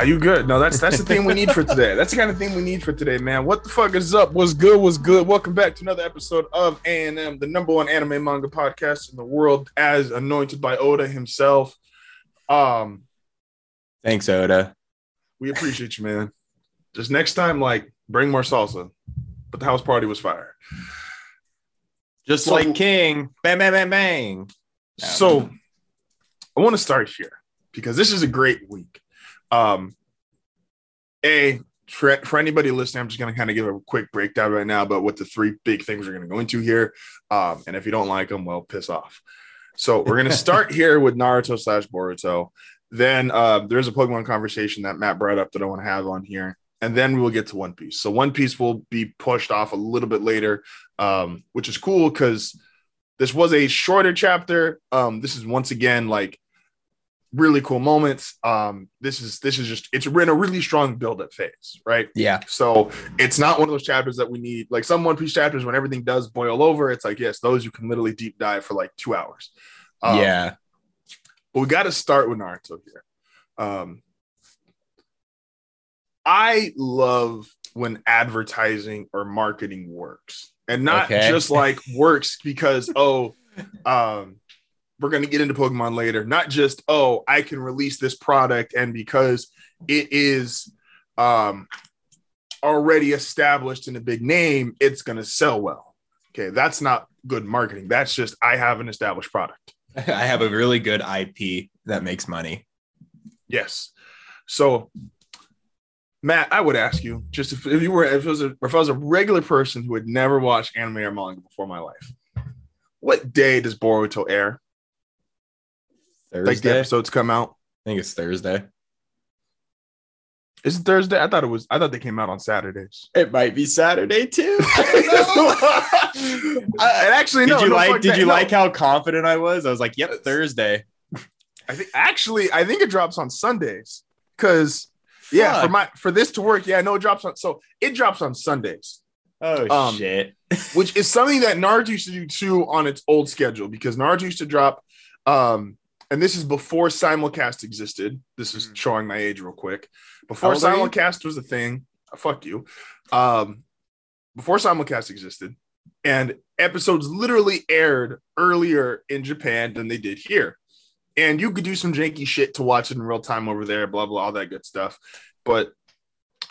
Nah, you good. No, that's that's the thing we need for today. That's the kind of thing we need for today, man. What the fuck is up? What's good? What's good? Welcome back to another episode of A&M, the number one anime manga podcast in the world, as anointed by Oda himself. Um, Thanks, Oda. we appreciate you, man. Just next time, like, bring more salsa. But the house party was fire. Just So- like King. Bang, bang, bang, bang. No, So I want to start here because this is a great week. Um, a for, for anybody listening, I'm just going to kind of give a quick breakdown right now about what the three big things we're going to go into here. Um, and if you don't like them, well, piss off. So we're going to start here with Naruto slash Boruto. Then uh, there's a Pokemon conversation that Matt brought up that I want to have on here. And then we will get to One Piece. So One Piece will be pushed off a little bit later, um, which is cool because this was a shorter chapter. Um, this is once again like really cool moments. Um, this is this is just it's in a really strong build-up phase, right? Yeah. So it's not one of those chapters that we need, like some One Piece chapters when everything does boil over. It's like, yes, those you can literally deep dive for like two hours. Um, yeah. but we got to start with Naruto here. Um, I love when advertising or marketing works, and not Okay. just like works because oh, um, we're gonna get into Pokemon later. Not just oh, I can release this product, and because it is um already established in a big name, it's gonna sell well. Okay, that's not good marketing. That's just I have an established product. I have a really good IP that makes money. Yes. So, Matt, I would ask you just if, if you were if it was a if I was a regular person who had never watched anime or manga before my life, what day does Boruto air? Like the episodes come out? I think it's Thursday. Is it Thursday? I thought it was. I thought they came out on Saturdays. It might be Saturday too. and actually, no, did you no, like? Did that. you No. like how confident I was? I was like, "Yep, Thursday." I think actually, I think it drops on Sundays because yeah, for my for this to work, yeah, no, it drops on. So it drops on Sundays. Oh Um, shit! which is something that Naruto used to do too on its old schedule because Naruto used to drop, um, and this is before simulcast existed. This is Mhm. showing my age real quick. Before old are you? simulcast was a thing, uh, fuck you. Um, before simulcast existed, and episodes literally aired earlier in Japan than they did here. And you could do some janky shit to watch it in real time over there, blah blah, all that good stuff. But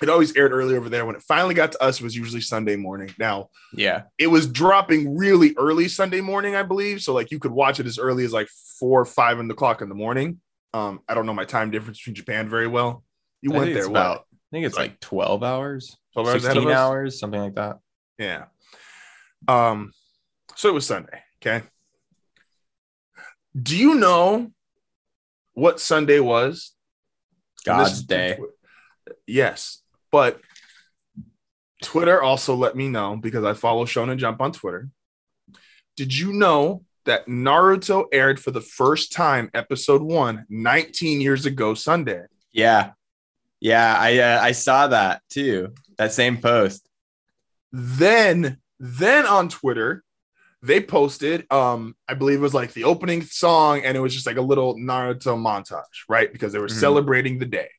it always aired early over there. When it finally got to us, it was usually Sunday morning. Now, Yeah. it was dropping really early Sunday morning, I believe. So like you could watch it as early as like four or five in the clock in the morning. Um, I don't know my time difference between Japan very well. You I went there about. I think it's like twelve hours, 12 hours sixteen hours, something like that. Yeah. Um, so it was Sunday. Okay. Do you know what Sunday was? God's day. Yes, but Twitter also let me know because I follow Shonen Jump on Twitter. Did you know that Naruto aired for the first time episode one 19 years ago Sunday? Yeah, yeah. I uh, I saw that too. That same post. Then, then on Twitter, they posted, um, I believe it was like the opening song, and it was just like a little Naruto montage, right? Because they were Mhm. celebrating the day.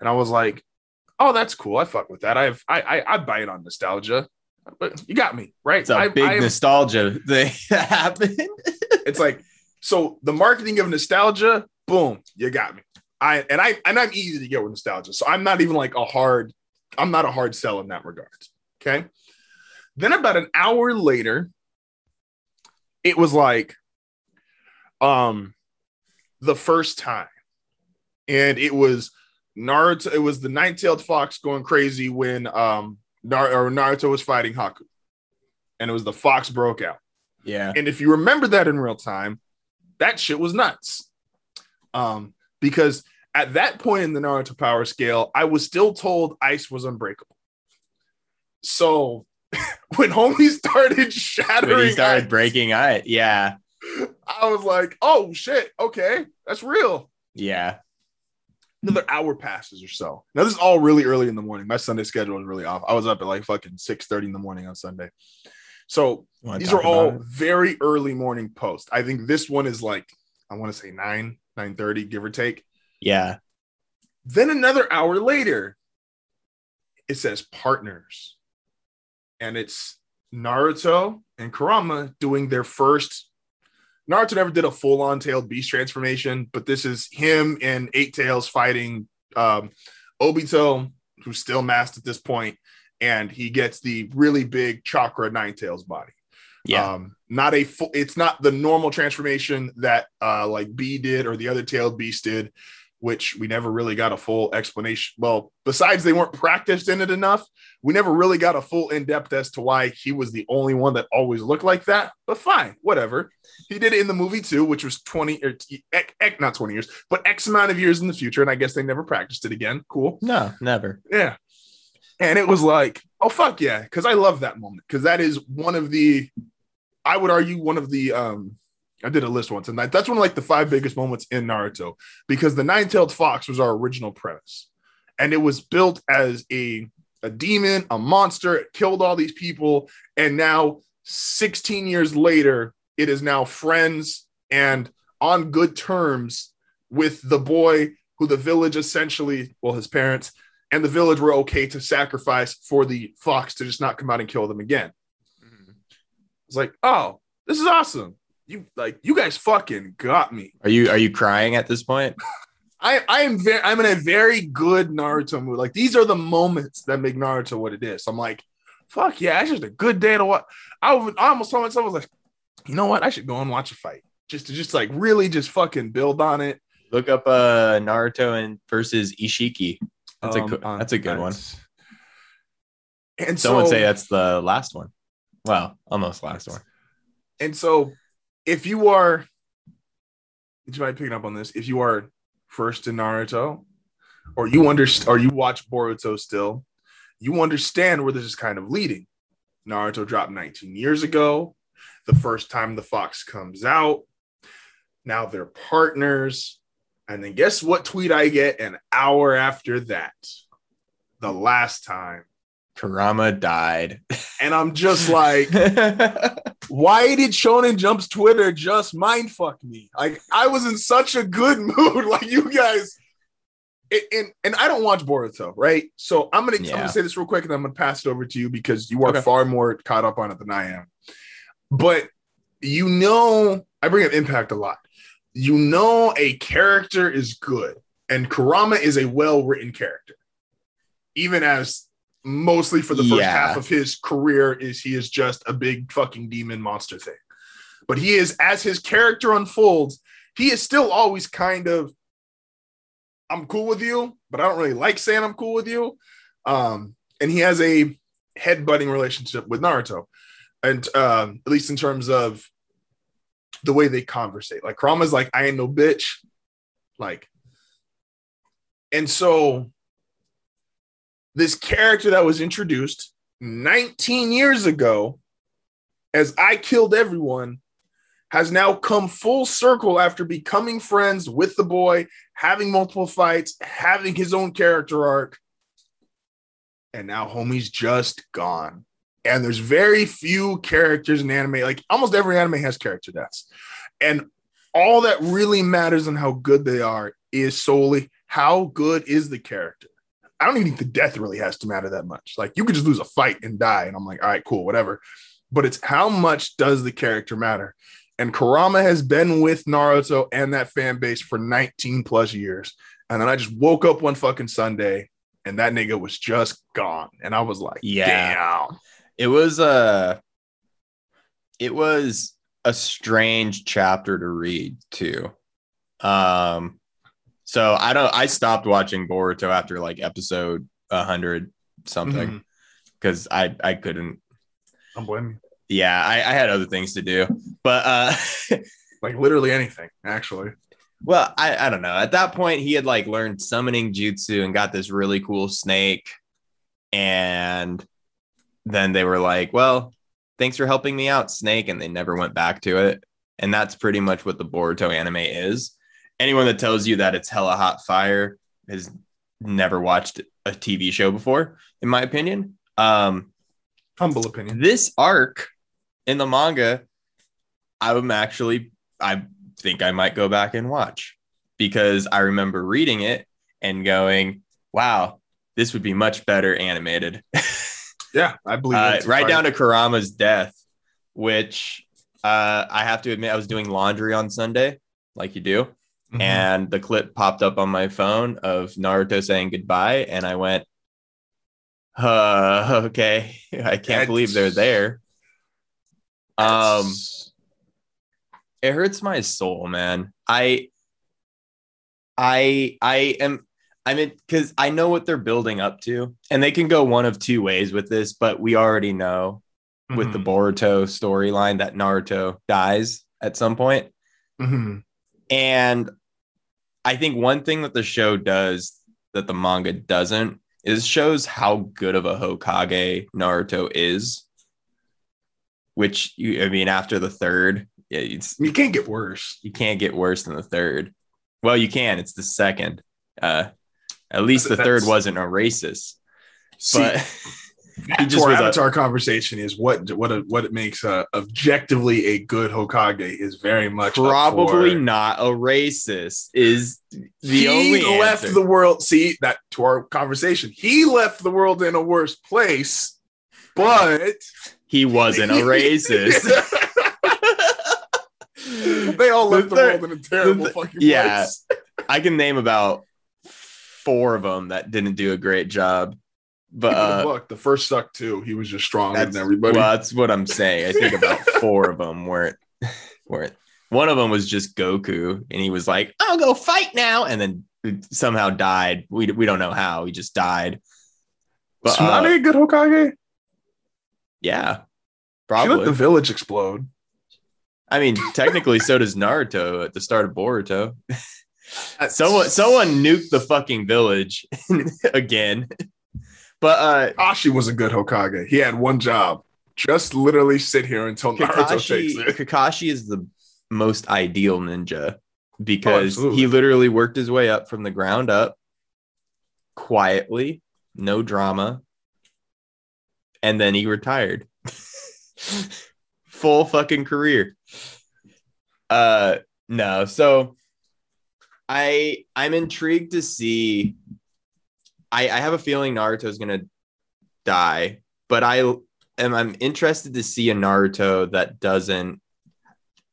And I was like, oh, that's cool. I fuck with that. I've I I, I buy it on nostalgia. But you got me, right? It's a I- big I nostalgia thing that happened. it's like so the marketing of nostalgia, boom, you got me. I and I and I'm easy to get with nostalgia. So I'm not even like a hard, I'm not a hard sell in that regard. Okay. Then about an hour later, it was like um the first time. And it was Naruto, it was the nine-tailed fox going crazy when um Nar- or Naruto was fighting Haku. And it was the fox broke out. yeah. And if you remember that in real time, that shit was nuts. Um, because at that point in the Naruto power scale, I was still told ice was unbreakable. So when homie started shattering, When he started ice, breaking it. Yeah. I was like, oh shit, okay, that's real. Yeah. Another hour passes or so. Now this is all really early in the morning. My Sunday schedule is really off. I was up at like fucking 6 30 in the morning on Sunday. So these are all it? very early morning posts. I think this one is like I want to say 9, 9:30, give or take. Yeah. Then another hour later, it says partners. And it's Naruto and Kurama doing their first. Naruto never did a full on tailed beast transformation, but this is him and Eight Tails fighting um, Obito, who's still masked at this point, and he gets the really big chakra Nine Tails body. Yeah. Um, not a full, it's not the normal transformation that uh, like B did or the other tailed beast did, which we never really got a full explanation. Well, besides they weren't practiced in it enough, we never really got a full in depth as to why he was the only one that always looked like that. But fine, whatever. He did it in the movie too, which was 20 or not 20 years, but X amount of years in the future. And I guess they never practiced it again. Cool. no, never. Yeah. And it was like, oh fuck yeah, because I love that moment because that is one of the, I would argue one of the, um, I did a list once, and that, that's one of like the five biggest moments in Naruto because the nine-tailed fox was our original premise, and it was built as a a demon, a monster. It killed all these people, and now 16 years later, it is now friends and on good terms with the boy who the village essentially, well, his parents and the village were okay to sacrifice for the fox to just not come out and kill them again. Mm-hmm. It's like, oh, this is awesome. You like you guys fucking got me. Are you are you crying at this point? I I am very I'm in a very good Naruto mood. Like these are the moments that make Naruto what it is. I'm like, fuck yeah, it's just a good day to watch. I, was, I almost told myself I was like, you know what? I should go and watch a fight just to just like really just fucking build on it. Look up uh Naruto and versus Ishiki. That's a Um, co- on- that's a good one. And someone so, say that's the last one. Well, almost last one. And so, if you are, you might picking up on this. If you are first in Naruto, or you understand, or you watch Boruto still, you understand where this is kind of leading. Naruto dropped 19 years ago. The first time the fox comes out, now they're partners. And then guess what tweet I get an hour after that? The last time. Kurama died. And I'm just like, why did Shonen Jump's Twitter just mind fuck me? Like I was in such a good mood. Like you guys, and and, and I don't watch Boruto, right? So I'm gonna I'm Yeah. gonna say this real quick, and I'm gonna pass it over to you because you are Okay. far more caught up on it than I am. But you know, I bring up Impact a lot. You know, a character is good, and Kurama is a well written character, even as mostly for the first Yeah. half of his career is he is just a big fucking demon monster thing. But he is as his character unfolds, he is still always kind of I'm cool with you, but I don't really like saying I'm cool with you. Um, and he has a headbutting relationship with Naruto, and um, at least in terms of the way they conversate. Like Kurama's like, I ain't no bitch. Like, and so this character that was introduced 19 years ago as I killed everyone has now come full circle after becoming friends with the boy, having multiple fights, having his own character arc. And now homie's just gone. And there's very few characters in anime. Like almost every anime has character deaths. And all that really matters on how good they are is solely how good is the character. I don't even think the death really has to matter that much. Like you could just lose a fight and die, and I'm like, all right, cool, whatever. But it's how much does the character matter? And Kurama has been with Naruto and that fan base for 19 plus years. And then I just woke up one fucking Sunday and that nigga was just gone. And I was like, Yeah. damn. it was a it was a strange chapter to read too um so i don't i stopped watching boruto after like episode 100 something because i i couldn't. I'm blaming yeah I, I had other things to do but uh like literally anything, actually. well I, I don't know. At that point he had like learned summoning jutsu and got this really cool snake. And then they were like well thanks for helping me out snake and they never went back to it. And that's pretty much what the boruto anime is anyone that tells you that it's hella hot fire has never watched a tv show before in my opinion um Humble opinion. this arc in the manga i'm actually i think I might go back and watch because I remember reading it and going, wow, this would be much better animated. Yeah, I believe uh, right down to Kurama's death, which uh, I have to admit, I was doing laundry on Sunday, like you do, Mhm. and the clip popped up on my phone of Naruto saying goodbye, and I went, uh, okay, I can't believe they're there. Um, it hurts my soul, man. I, I, I am. I mean, because I know what they're building up to, and they can go one of two ways with this, but we already know with the Mhm. Boruto storyline that Naruto dies at some point. Mhm. And I think one thing that the show does that the manga doesn't is shows how good of a Hokage Naruto is. Which you, I mean, after the third, yeah, it's, you can't get worse. you can't get worse than the third. Well, you can. It's the second. Uh, at least the third wasn't a racist, See, but Back He to just our a- conversation is what what a, what it makes a objectively a good Hokage is very much probably not a racist. Is the he only left answer. the world. See that to our conversation. He left the world in a worse place, but he wasn't a racist. they all left the, The world in a terrible the- fucking yeah. place. I can name about four of them that didn't do a great job. But Keep it a uh, the first suck too. He was just stronger than everybody. Well, that's what I'm saying. I think about four of them weren't weren't. One of them was just Goku, and he was like, "I'll go fight now," and then somehow died. We we don't know how. He just died. But Tsunade uh, a good Hokage? yeah, probably. She let the village explode. I mean, technically, so does Naruto at the start of Boruto. Someone someone nuked the fucking village again. But uh Kakashi was a good Hokage. He had one job. Just literally sit here until Naruto takes Kakashi it. Kakashi is the most ideal ninja because absolutely. he literally worked his way up from the ground up quietly, no drama. And then he retired. Full fucking career. Uh no, so I I'm intrigued to see I I have a feeling Naruto's to die, but I am I'm interested to see a Naruto that doesn't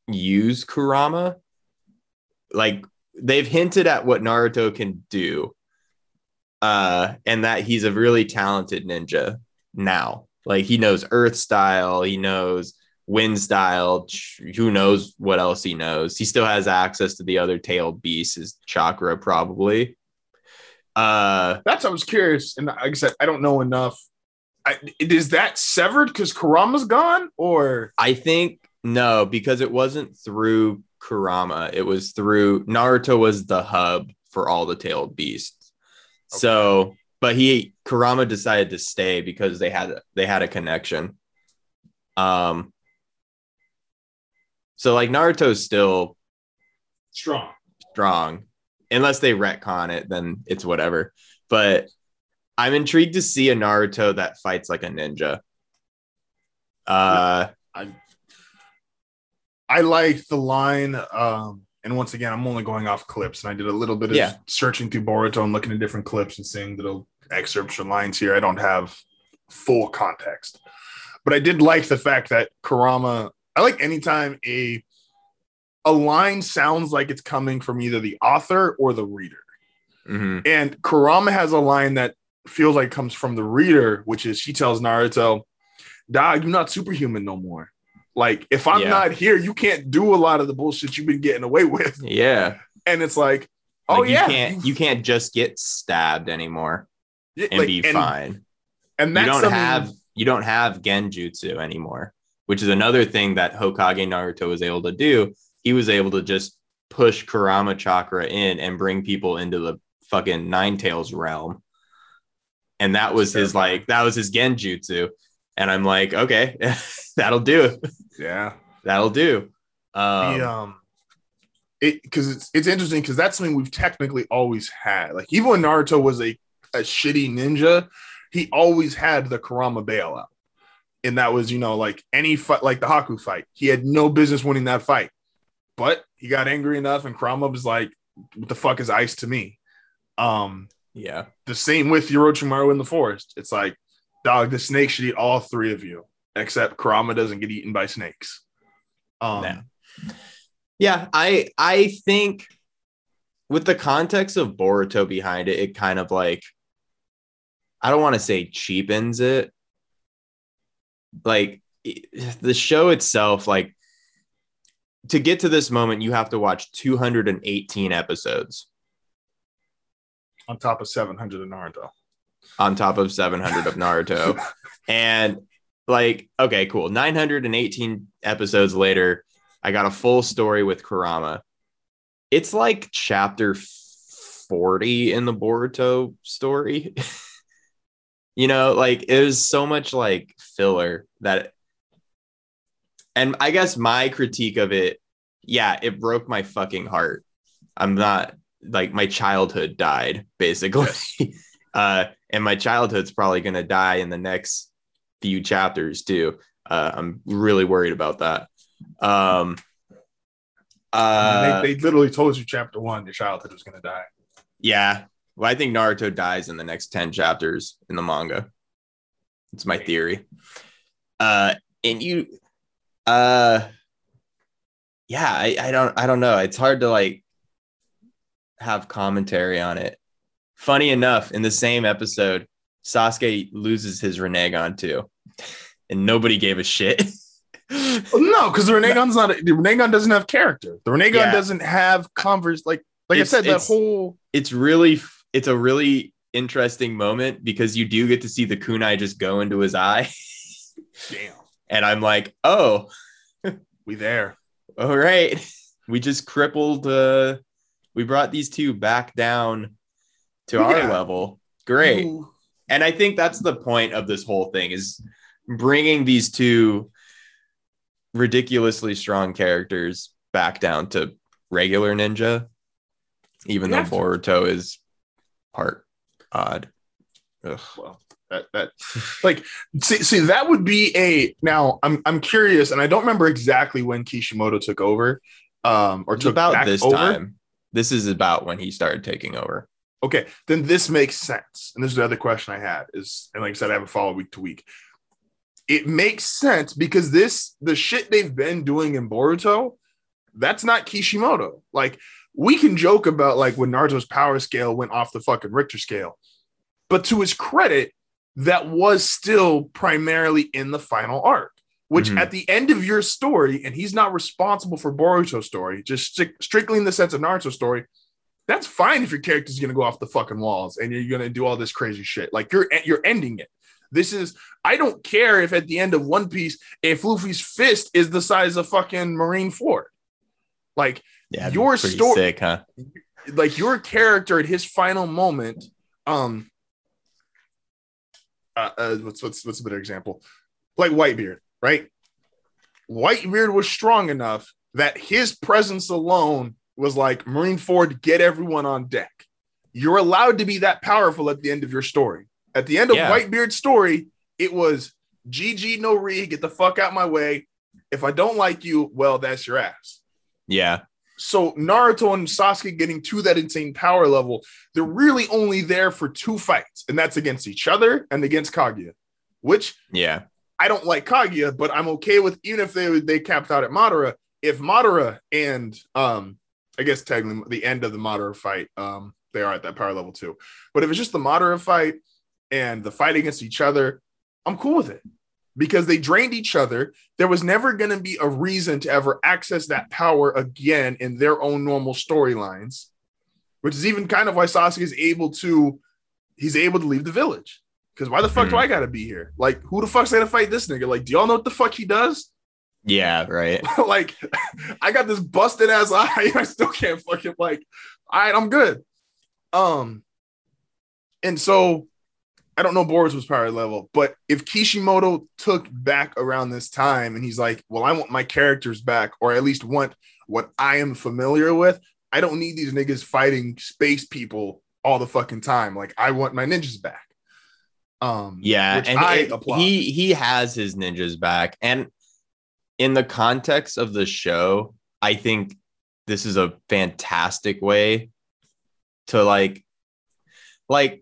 use Kurama. Like they've hinted at what Naruto can do. Uh and that he's a really talented ninja now. Like he knows earth style, he knows wind style, who knows what else he knows. He still has access to the other tailed beasts, his chakra probably. Uh That's I was curious, and like I said, I don't know enough. I, is that severed because Kurama's gone, or I think no, because it wasn't through Kurama. It was through Naruto was the hub for all the tailed beasts. So, but he Kurama decided to stay because they had they had a connection. Um. So like Naruto's still strong? strong, unless they retcon it, then it's whatever. But I'm intrigued to see a Naruto that fights like a ninja. Uh. I like the line. Um, and once again, I'm only going off clips, and I did a little bit of Yeah. searching through Boruto and looking at different clips and seeing little excerpts or lines here. I don't have full context, but I did like the fact that Kurama. I like anytime a a line sounds like it's coming from either the author or the reader. mhm. And Kurama has a line that feels like comes from the reader, which is she tells Naruto, Dog, you're not superhuman no more. Like, if I'm Yeah. not here, you can't do a lot of the bullshit you've been getting away with. Yeah. And it's like, oh Like, yeah, you can't you can't just get stabbed anymore Yeah, and like, be and, fine. And You that's don't have you don't have genjutsu anymore, which is another thing that Hokage Naruto was able to do. He was able to just push Kurama chakra in and bring people into the fucking Nine Tails realm. And that was his like that was his genjutsu. And I'm like, okay, that'll do. yeah. That'll do. Um, the, um it because it's it's interesting because that's something we've technically always had. Like even when Naruto was a, a shitty ninja, he always had the Kurama bailout. And that was, you know, like any fight, like the Haku fight. He had no business winning that fight. But he got angry enough, and Kurama was like, "What the fuck is ice to me?" Um, Yeah. the same with Orochimaru in the forest. It's like, dog, the snake should eat all three of you, except Kurama doesn't get eaten by snakes. Um, Nah. Yeah, I I think with the context of Boruto behind it, it kind of like I don't want to say cheapens it. Like the show itself, like to get to this moment, you have to watch 218 episodes on top of 700 in Naruto. on top of 700 of Naruto. and like, okay, cool. 918 episodes later, I got a full story with Kurama. It's like chapter 40 in the Boruto story. you know, like it was so much like filler that and I guess my critique of it, yeah, it broke my fucking heart. I'm not like my childhood died basically. uh and my childhood's probably going to die in the next few chapters too. Uh I'm really worried about that. Um uh, they, they literally told you chapter one, your childhood was going to die. Yeah. Well, I think Naruto dies in the next 10 chapters in the manga. It's my theory. Uh and you uh yeah, I, I don't I don't know. It's hard to like have commentary on it. Funny enough, in the same episode, Sasuke loses his Rinnegan too. And nobody gave a shit. No, because the Rinnegan's not. The Rinnegan doesn't have character. The Rinnegan Yeah. doesn't have converse. Like, like It's- I said, that whole. it's really it's a really interesting moment because you do get to see the kunai just go into his eye. Damn, And I'm like, oh, we there. all right. We just crippled uh we brought these two back down to our level. Great. Ooh. And I think that's the point of this whole thing is bringing these two ridiculously strong characters back down to regular ninja even You though. Boruto is part odd. Ugh. Well, that that like see see that would be a now. I'm I'm curious, and I don't remember exactly when Kishimoto took over, um, or took about this over. time. This is about when he started taking over. Okay, then this makes sense. And this is the other question I had is, and like I said, I have a follow week to week. It makes sense because this the shit they've been doing in Boruto, that's not Kishimoto. Like we can joke about like when Naruto's power scale went off the fucking Richter scale, but to his credit, that was still primarily in the final arc. Which Mhm. at the end of your story, and he's not responsible for Boruto's story, just stric- strictly in the sense of Naruto's story, that's fine if your character's gonna go off the fucking walls and you're gonna do all this crazy shit. Like you're you're ending it. This is I don't care if at the end of One Piece, if Luffy's fist is the size of fucking Marineford. Like Yeah, Your story, sick, huh? like your character at his final moment, um uh, uh what's what's what's a better example? Like Whitebeard, right? Whitebeard was strong enough that his presence alone was like Marineford, get everyone on deck. You're allowed to be that powerful at the end of your story. At the end of Yeah. Whitebeard's story, it was GG no re, get the fuck out my way. If I don't like you, well, that's your ass. Yeah. So Naruto and Sasuke getting to that insane power level, they're really only there for two fights, and that's against each other and against Kaguya. Which Yeah. I don't like Kaguya, but I'm okay with even if they they capped out at Madara. If Madara and um, I guess technically the end of the Madara fight, um, they are at that power level too. But if it's just the Madara fight and the fight against each other, I'm cool with it because they drained each other. There was never going to be a reason to ever access that power again in their own normal storylines, which is even kind of why Sasuke is able to he's able to leave the village. Because why the fuck do Mhm. I gotta be here? Like, who the fuck's gonna fight this nigga? Like, do y'all know what the fuck he does? Yeah. Right. like, I got this busted ass eye. I still can't fucking like. All right, I'm good. Um, and so I don't know Boruto's power level, but if Kishimoto took back around this time and he's like, well, I want my characters back, or at least want what I am familiar with. I don't need these niggas fighting space people all the fucking time. Like, I want my ninjas back. Um, Yeah, and I it- applaud. he he has his ninjas back, and in the context of the show, I think this is a fantastic way to like like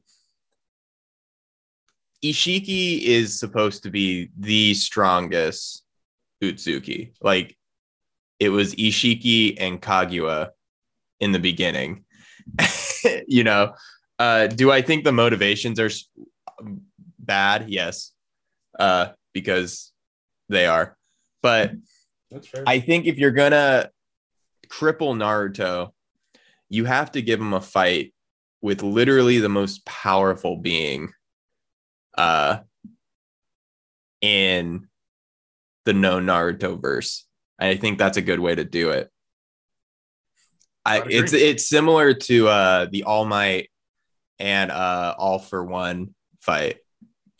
Ishiki is supposed to be the strongest Utsuki. Like it was Ishiki and Kaguya in the beginning. you know, uh, do I think the motivations are bad? Yes, uh, because they are. But That's. I think if you're gonna cripple Naruto, you have to give him a fight with literally the most powerful being uh in the no Naruto verse. I think that's a good way to do it. I it's it's similar to uh the All Might and uh All for One fight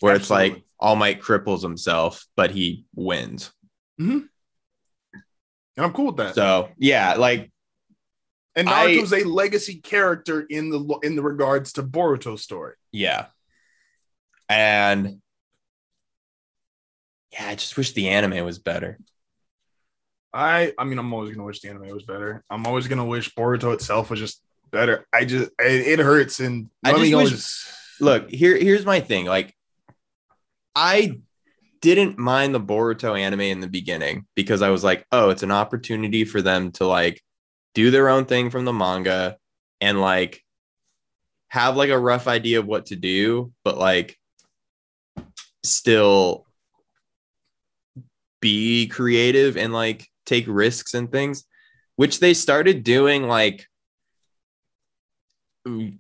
where it's like All Might cripples himself but he wins. and I'm cool with that. So, yeah, like and I- Naruto's a legacy character in the in the regards to Boruto's story. Yeah. And yeah, I just wish the anime was better. I I mean, I'm always gonna wish the anime was better. I'm always gonna wish Boruto itself was just better. I just it, it hurts and I just wish- always- Look, here here's my thing. Like I didn't mind the Boruto anime in the beginning because I was like, "Oh, it's an opportunity for them to like do their own thing from the manga and like have like a rough idea of what to do, but like still be creative and like take risks and things, which they started doing like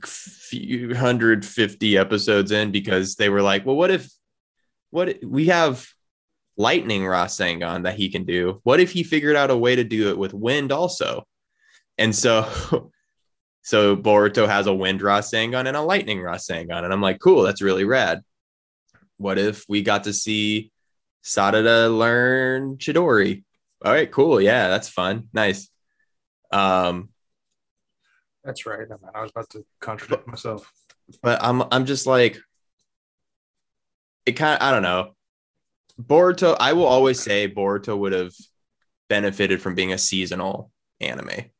few hundred fifty episodes in because they were like, well, what if what if- we have lightning Rasengan that he can do? What if he figured out a way to do it with wind also? And so so Boruto has a wind Rasengan and a lightning Rasengan. And I'm like, cool, that's really rad. What if we got to see Sarada learn Chidori? All right, cool. Yeah, that's fun. Nice. Um, That's right. Man, I was about to contradict myself. but I'm I'm just like it kind of I don't know. Boruto, I will always say Boruto would have benefited from being a seasonal anime.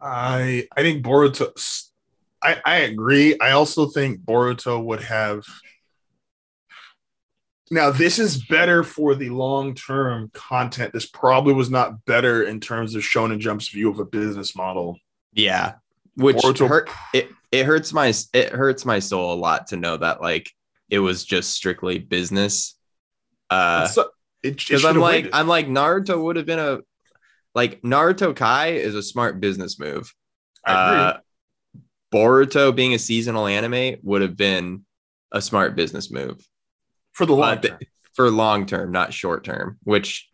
I I think Boruto. I I agree. I also think Boruto would have. Now this is better for the long term content. This probably was not better in terms of Shonen Jump's view of a business model. Yeah, which Boruto- hurt it. It hurts my it hurts my soul a lot to know that like it was just strictly business. Uh, So- it, it because I'm like waited. I'm like Naruto would have been a like Naruto Kai is a smart business move. I agree. Uh, Boruto being a seasonal anime would have been a smart business move for the long th- term. for long term, not short term. Which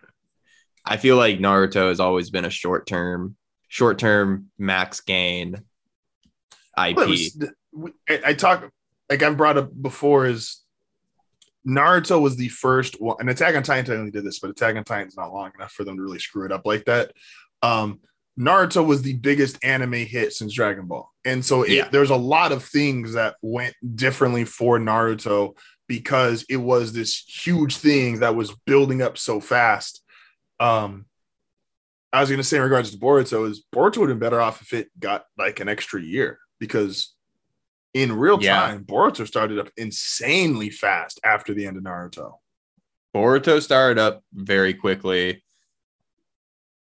I feel like Naruto has always been a short term, short term max gain IP. Well, was- I, I talk like I've brought up before is Naruto was the first one, and Attack on Titan technically did this, but Attack on Titan's not long enough for them to really screw it up like that. Um, Naruto was the biggest anime hit since Dragon Ball, and so it, Yeah. there's a lot of things that went differently for Naruto because it was this huge thing that was building up so fast. Um, I was gonna say in regards to Boruto is Boruto would have been better off if it got like an extra year because in real Yeah. time Boruto started up insanely fast after the end of Naruto. Boruto started up very quickly.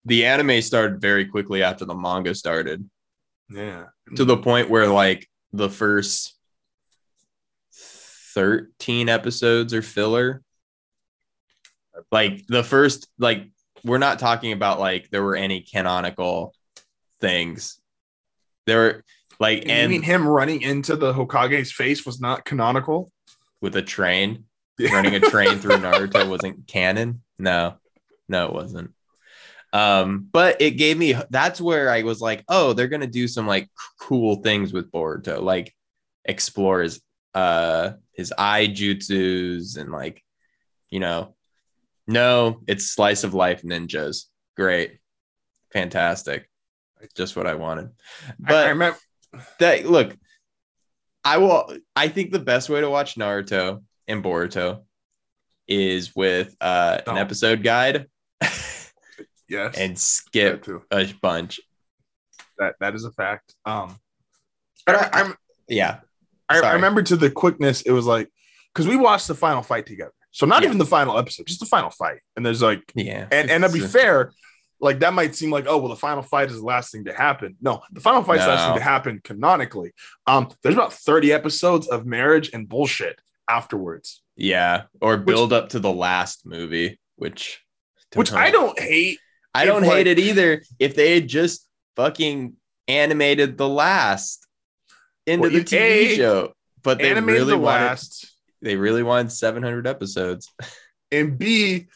The anime started very quickly after the manga started. Yeah, to the point where like the first 13 episodes are filler. Like the first like we're not talking about like there were any canonical things. There were like you and mean him running into the Hokage's face was not canonical? with a train? Running a train through naruto wasn't canon? No. No it wasn't um but it gave me that's where i was like oh they're gonna do some like cool things with boruto like explore his uh his eye jutsus and like you know no it's slice of life ninjas. Great. Fantastic. Just what i wanted. But I remember that look i will i think the best way to watch naruto and boruto is with uh an episode guide Yes, and skip a bunch. That that is a fact. Um, But I, I- I'm Yeah. I, I remember to the quickness, it was like because we watched the final fight together. So not Yeah. even the final episode, just the final fight. And there's like, Yeah. and and to be fair, like that might seem like, oh well, the final fight is the last thing to happen. No, the final fight's the last thing to happen canonically. Um, there's about 30 episodes of marriage and bullshit afterwards, Yeah. Or build up to the last movie, which which I don't hate. I don't hate it either. If they had just fucking animated the last into Well, the TV A, show, but they really the wanted last, they really wanted 700 episodes. and B,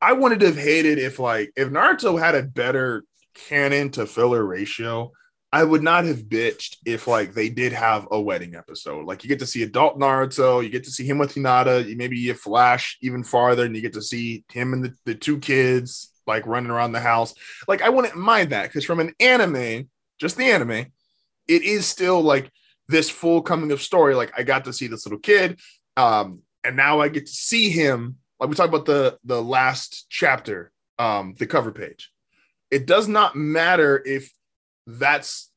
I wanted to have hated if like if Naruto had a better canon to filler ratio. I would not have bitched if like they did have a wedding episode. Like you get to see adult Naruto, you get to see him with Hinata, you maybe you flash even farther, and you get to see him and the, the two kids like running around the house. Like I wouldn't mind that because from an anime, just the anime, it is still like this full coming of story. Like I got to see this little kid, um, and now I get to see him. Like we talked about the the last chapter, um, the cover page. It does not matter if that's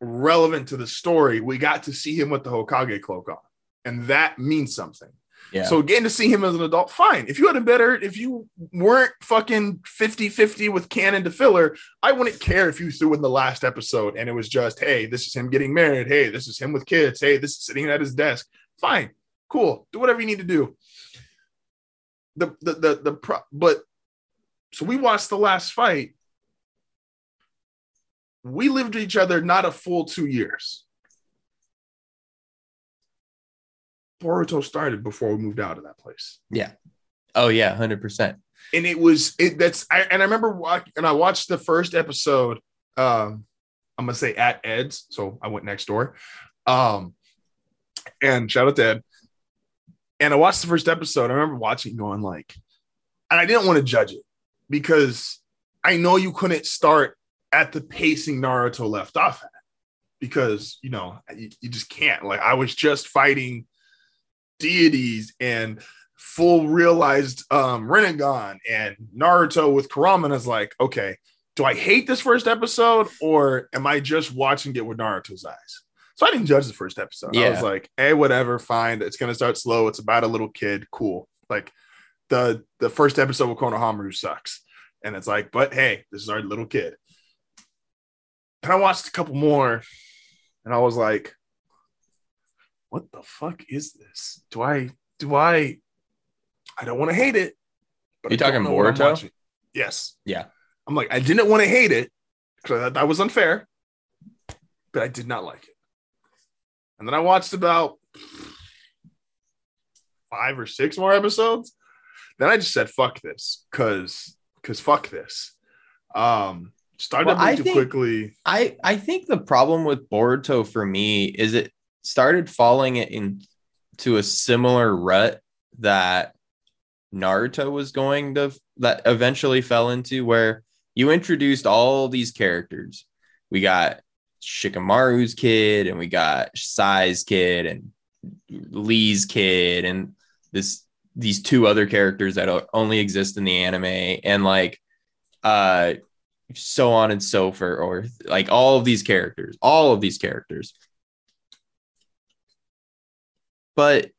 relevant to the story. We got to see him with the Hokage cloak on, and that means something. Yeah. So getting to see him as an adult, fine. If you had a better, if you weren't fucking 50-50 with canon to filler, I wouldn't care if you threw in the last episode and it was just, hey, this is him getting married. Hey, this is him with kids. Hey, this is sitting at his desk. Fine, cool. Do whatever you need to do. The the the the pro, but so we watched the last fight. We lived each other not a full two years. Boruto started before we moved out of that place. Yeah. Oh yeah, 100%. and it was it that's I, and I remember watch, and I watched the first episode. Um, I'm gonna say at Ed's, so I went next door. Um, and shout out to Ed. And I watched the first episode. I remember watching, going like, and I didn't want to judge it because I know you couldn't start at the pacing Naruto left off at because you know you, you just can't. Like I was just fighting deities and full realized um Rinnegan and Naruto with Kurama and is like, okay, do I hate this first episode or am I just watching it with Naruto's eyes? So I didn't judge the first episode. I was like, hey, whatever, fine. It's gonna start slow. It's about a little kid. Cool. Like the the first episode with Konohamaru sucks. And it's like, but hey, this is our little kid. And I watched a couple more and I was like, what the fuck is this? Do I do I I don't want to hate it. You I don't talking Boruto? Yes. Yeah. I'm like, I didn't want to hate it because I thought that was unfair, but I did not like it. And then I watched about five or six more episodes. Then I just said, fuck this, cause cause fuck this. Um started Well, too think- quickly. I I think the problem with Boruto for me is it started falling into a similar rut that Naruto was going to that eventually fell into where you introduced all these characters. We got Shikamaru's kid and we got Sai's kid and Lee's kid and this these two other characters that only exist in the anime and like uh so on and so forth, or like all of these characters, all of these characters. But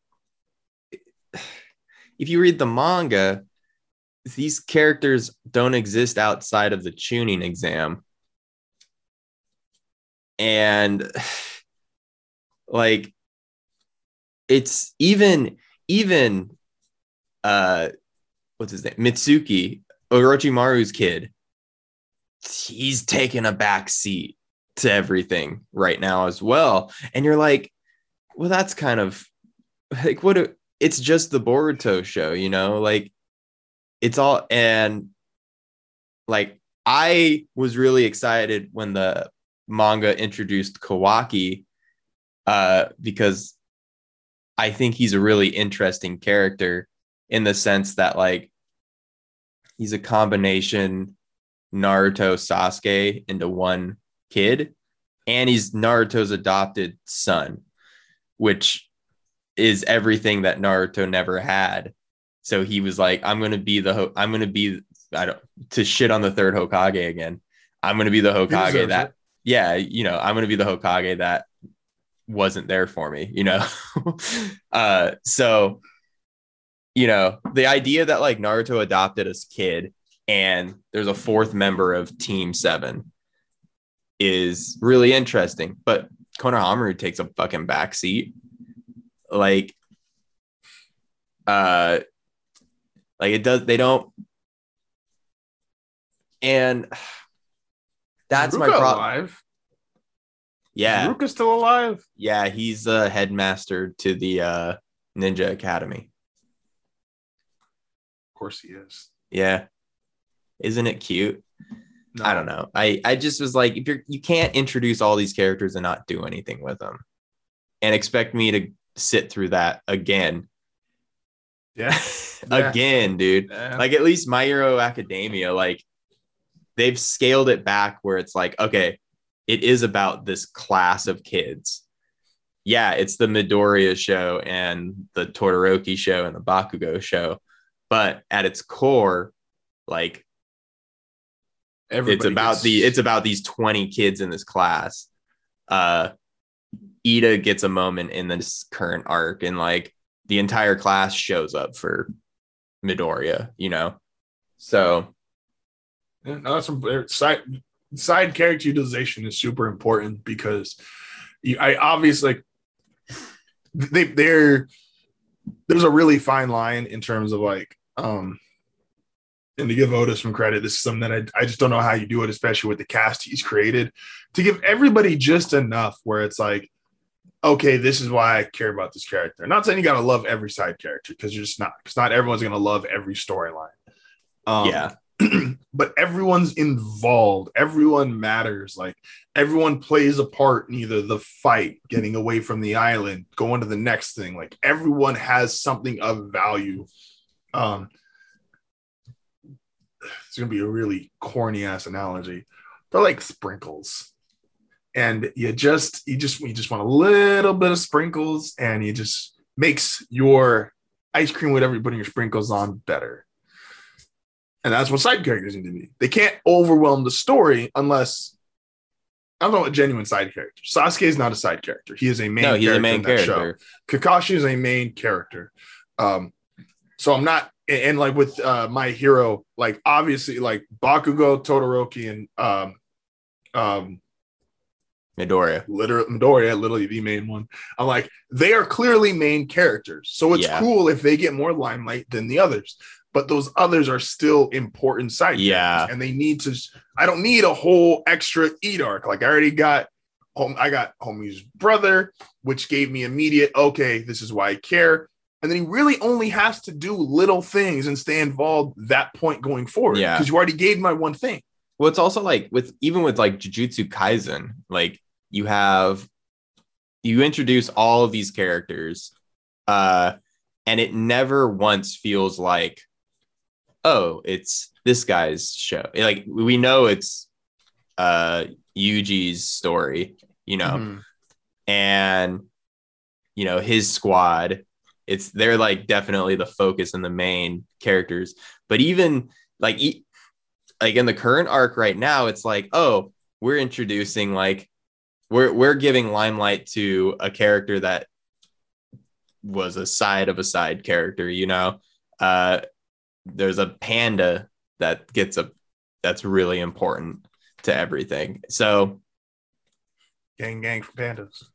if you read the manga, these characters don't exist outside of the chunin exam. And like it's even even uh what's his name? Mitsuki, Orochimaru's kid he's taking a back seat to everything right now as well. And you're like, well, that's kind of like what a, it's just the Boruto show, you know, like it's all and like I was really excited when the manga introduced Kawaki uh because I think he's a really interesting character in the sense that like he's a combination Naruto Sasuke into one kid, and he's Naruto's adopted son, which is everything that Naruto never had. So he was like, "I'm gonna be the ho- I'm gonna be I don't to shit on the third Hokage again. I'm gonna be the Hokage that it. yeah, you know, I'm gonna be the Hokage that wasn't there for me, you know. uh so you know, the idea that like Naruto adopted as kid and there's a fourth member of Team Seven is really interesting. But Konohamaru takes a fucking backseat. Like uh like it does they don't and that's my problem. alive. Yeah. Iruka's still alive. Yeah, he's the headmaster to the uh Ninja Academy. Of course he is. Yeah. Isn't it cute? No. I don't know. I I just was like, if you're you can't introduce all these characters and not do anything with them, and expect me to sit through that again, Yeah. Yeah. again, dude. Yeah. Like at least My Hero Academia, like they've scaled it back where it's like, okay, it is about this class of kids. Yeah, it's the Midoriya show and the Todoroki show and the Bakugo show, but at its core, like it's about gets- the it's about these 20 kids in this class uh Iida gets a moment in this current arc and like the entire class shows up for midoriya you know? So no, that's some side side character utilization is super important because I obviously like they they're there's a really fine line in terms of like um and to give Oda's some credit, this is something that I, I just don't know how you do it, especially with the cast he's created, to give everybody just enough where it's like, okay, this is why I care about this character. not saying you got to love every side character because you're just not, because not everyone's to love every storyline. Um, yeah but everyone's involved. Everyone matters. Like everyone plays a part in either the fight, getting away from the island, going to the next thing. Like everyone has something of value. Um, it's gonna be a really corny ass analogy. They're like sprinkles. And you just you just you just want a little bit of sprinkles, and you just makes your ice cream, whatever you're putting your sprinkles on, better. And that's what side characters need to be. They can't overwhelm the story unless I don't know what genuine side character. Sasuke is not a side character. He is a main no he's character a main in that show. character Kakashi is a main character. Um, so I'm not and, and like with uh my hero, like obviously like Bakugo, Todoroki, and um um midoriya literally Midoriya, literally the main one. I'm like, they are clearly main characters. So it's Yeah. cool if they get more limelight than the others. But those others are still important side Yeah. characters, and they need to. I don't need a whole extra Iida arc. Like I already got home. I got homie's brother, which gave me immediate. Okay, this is why I care. And then he really only has to do little things and stay involved that point going forward. Yeah. because you already gave my one thing. Well it's also like with even with like jujutsu kaisen like you have you introduce all of these characters uh and it never once feels like oh it's this guy's show. Like we know it's uh yuji's story you know? Mhm. and you know his squad it's they're like definitely the focus and the main characters. But even like like in the current arc right now it's like oh we're introducing like we're we're giving limelight to a character that was a side of a side character you know uh there's a panda that gets a that's really important to everything so Gang, gang for pandas.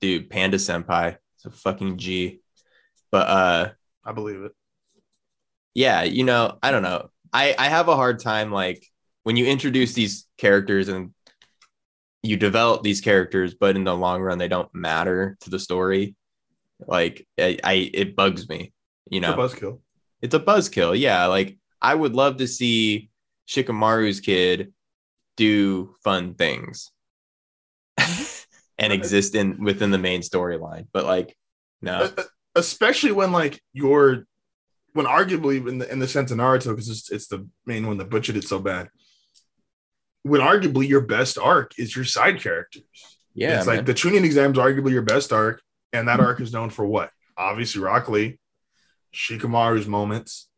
dude panda senpai it's a fucking g but uh I believe it. yeah you know i don't know i i have a hard time like when you introduce these characters and you develop these characters but in the long run they don't matter to the story like i, I it bugs me you know It's a buzzkill. it's a buzzkill yeah like i would love to see shikamaru's kid do fun things and exist in within the main storyline but like no Uh, uh, especially when like you're when arguably in the in the sense of Naruto because it's, it's the main one that butchered it so bad. When arguably your best arc is your side characters. yeah it's man. like the Chunin exam is arguably your best arc, and that arc is known for what? Obviously, Rock Lee, Shikamaru's moments.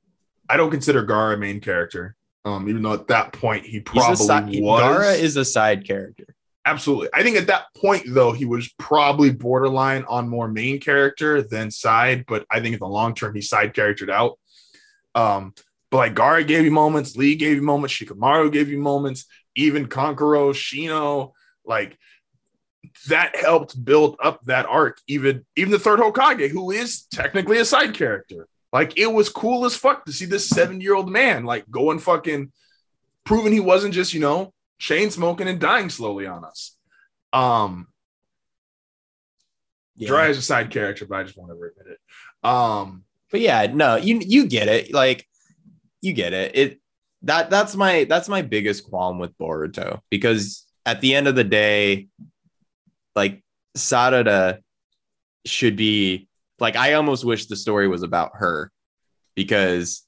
I don't consider Gaara a main character. Um, even though at that point he probably side, was. Gaara is a side character. Absolutely. I think at that point, though, he was probably borderline on more main character than side, but I think in the long term, he side charactered out. Um, but like Gaara gave you moments, Lee gave you moments, Shikamaru gave you moments, even Kankuro, Shino, like that helped build up that arc. Even even the third Hokage, who is technically a side character. Like it was cool as fuck to see this seven-year-old man like going fucking proving he wasn't just, you know, chain smoking and dying slowly on us. Um, Yeah. Dry is a side character, but I just want to admit it. Um, But yeah, no, you you get it. Like you get it. It that that's my that's my biggest qualm with Boruto because at the end of the day, like Sarada should be like I almost wish the story was about her because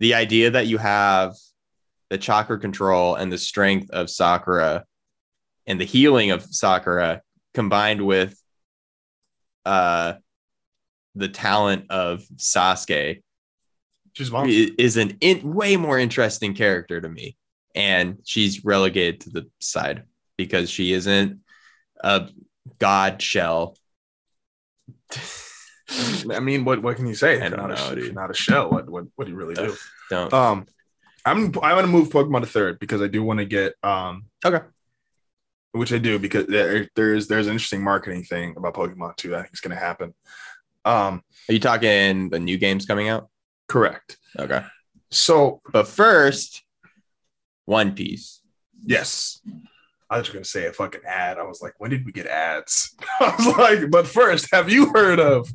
the idea that you have the chakra control and the strength of Sakura and the healing of Sakura combined with uh the talent of Sasuke she's mom. is an in, way more interesting character to me. And she's relegated to the side because she isn't a god shell. I mean, what what can you say? I don't not, know, a, dude. not a shell. What what what do you really do? Don't. Um, I'm I'm going to move Pokemon to third because I do want to get um, Okay. which I do because there, there's there's an interesting marketing thing about Pokemon too. I think it's going to happen. Um, Are you talking the new games coming out? correct. Okay. So But first, One Piece. yes, I was going to say a fucking ad. I was like, when did we get ads? I was like, but first, have you heard of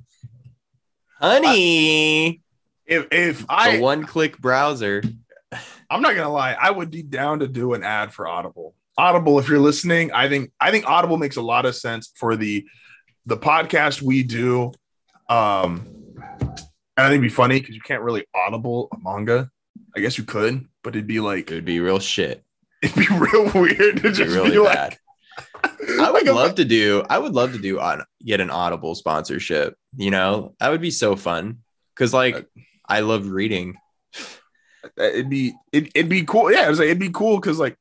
Honey, if if the I one click browser. I'm not gonna lie, I would be down to do an ad for Audible. Audible, if you're listening, I think I think Audible makes a lot of sense for the the podcast we do. Um, and I think it'd be funny because you can't really audible a manga. I guess you could, but it'd be like It would be real shit. it'd be real weird to It'd be just really be like. bad. I would like a- love to do. I would love to do on get an Audible sponsorship. You know, that would be so fun. Cause like I love reading. Uh, it'd be it, it'd be cool. Yeah, it'd, it'd be cool because like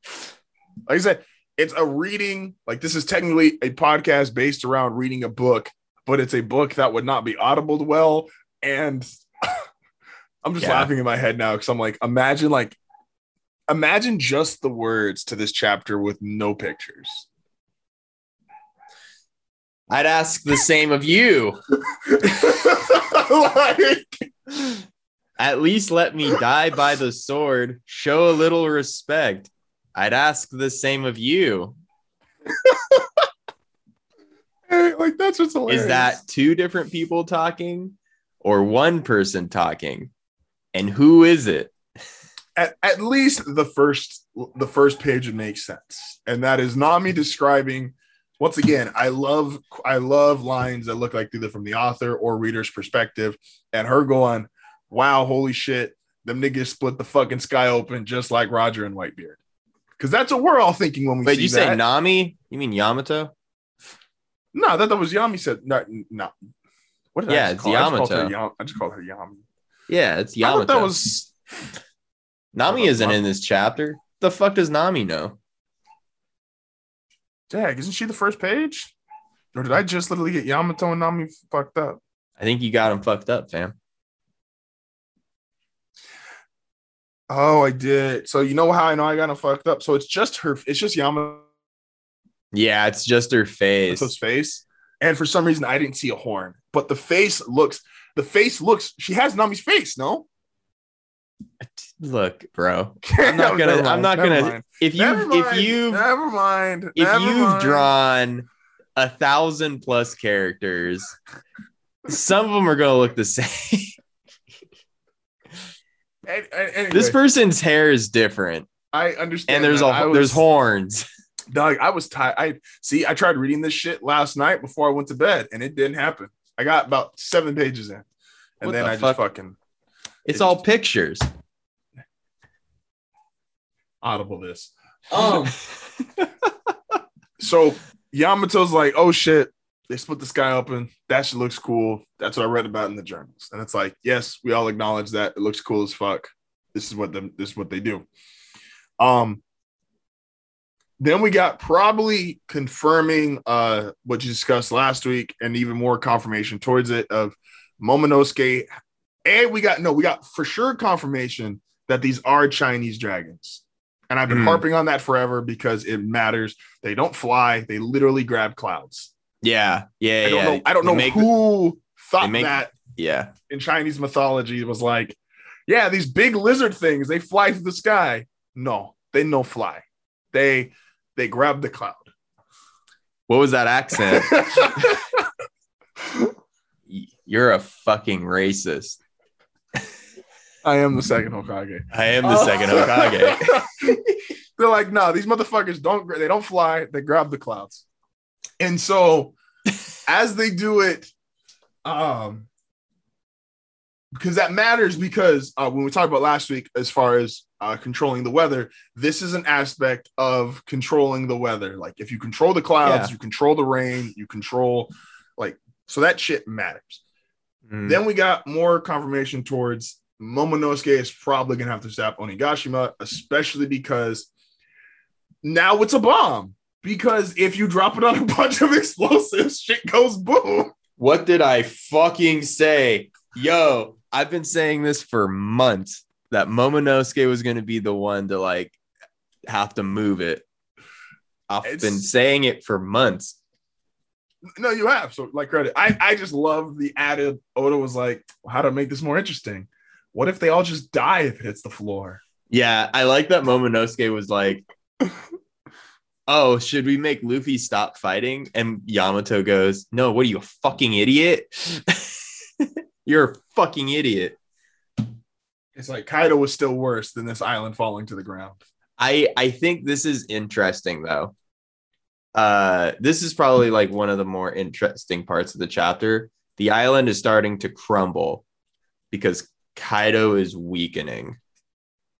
like I said, it's a reading. Like this is technically a podcast based around reading a book, but it's a book that would not be audible well. And I'm just Yeah. laughing in my head now because I'm like, imagine like imagine just the words to this chapter with no pictures. I'd ask the same of you. like At least let me die by the sword. Show a little respect. I'd ask the same of you. like that's what's hilarious. Is that two different people talking or one person talking? And who is it? at, at least the first the first page would make sense and that is nami describing once again i love i love lines that look like either from the author or reader's perspective and her going wow holy shit them niggas split the fucking sky open just like roger and whitebeard because that's what we're all thinking when we Wait, you that. say Nami? You mean Yamato? no I thought that was yami said no no what did Yeah, I it's just call her? I just called her Yamato. Yam- I just called her Yami. Yeah, it's I thought Yamato. that was Nami isn't in this chapter. The fuck does Nami know? Dag, isn't she the first page? Or did I just literally get Yamato and Nami fucked up? I think you got him fucked up, fam. Oh, I did. So you know how I know I got him fucked up? So it's just her, it's just Yamato's Yeah, it's just her face. face. And for some reason I didn't see a horn. But the face looks, the face looks, she has Nami's face, no? Look, bro. I'm not gonna. I'm not gonna. If you Never if you've never mind. if never you've mind. drawn a thousand plus characters, some of them are gonna look the same. An- an- anyway, this person's hair is different, I understand. and there's that. a I there's horns. Doug, I was tired. I see. I tried reading this shit last night before I went to bed, and it didn't happen. I got about seven pages in, and What then the I fuck? just fucking It's It all just- pictures. audible this. Um, so Yamato's like, "Oh shit, they split the sky open. That shit looks cool. That's what I read about in the journals." And it's like, yes, we all acknowledge that it looks cool as fuck. this is what them this is what they do. Um then we got probably confirming uh what you discussed last week and even more confirmation towards it of Momonosuke. And we got no, we got for sure confirmation that these are Chinese dragons. And I've been Mm. harping on that forever because it matters. They don't fly, they literally grab clouds. Yeah, yeah, I don't yeah. know. I don't They know make- who thought make- that Yeah, in Chinese mythology was like, yeah, these big lizard things, they fly through the sky. No, they no fly. They they grab the cloud. what was that accent? You're a fucking racist. I am the second Hokage. I am the second Hokage. They're like, no, these motherfuckers don't. They don't fly. They grab the clouds. And so, as they do it, um, because that matters. Because uh, when we talked about last week, as far as uh, controlling the weather, this is an aspect of controlling the weather. Like, if you control the clouds, Yeah. you control the rain, you control, like, so that shit matters. Mm. Then we got more confirmation towards Momonosuke is probably gonna have to stop Onigashima, especially because now it's a bomb. Because if you drop it on a bunch of explosives, shit goes boom. What did I fucking say? Yo, I've been saying this for months that Momonosuke was going to be the one to like have to move it. I've It's- been saying it for months. No, you have. So like credit. I, I just love the added Oda was like, how to make this more interesting. What if they all just die if it hits the floor? Yeah, I like that Momonosuke was like, "Oh, should we make Luffy stop fighting?" And Yamato goes, "No, what are you, a fucking idiot? You're a fucking idiot." It's like Kaido was still worse than this island falling to the ground. I I think this is interesting though. Uh, this is probably like one of the more interesting parts of the chapter. The island is starting to crumble because Kaido is weakening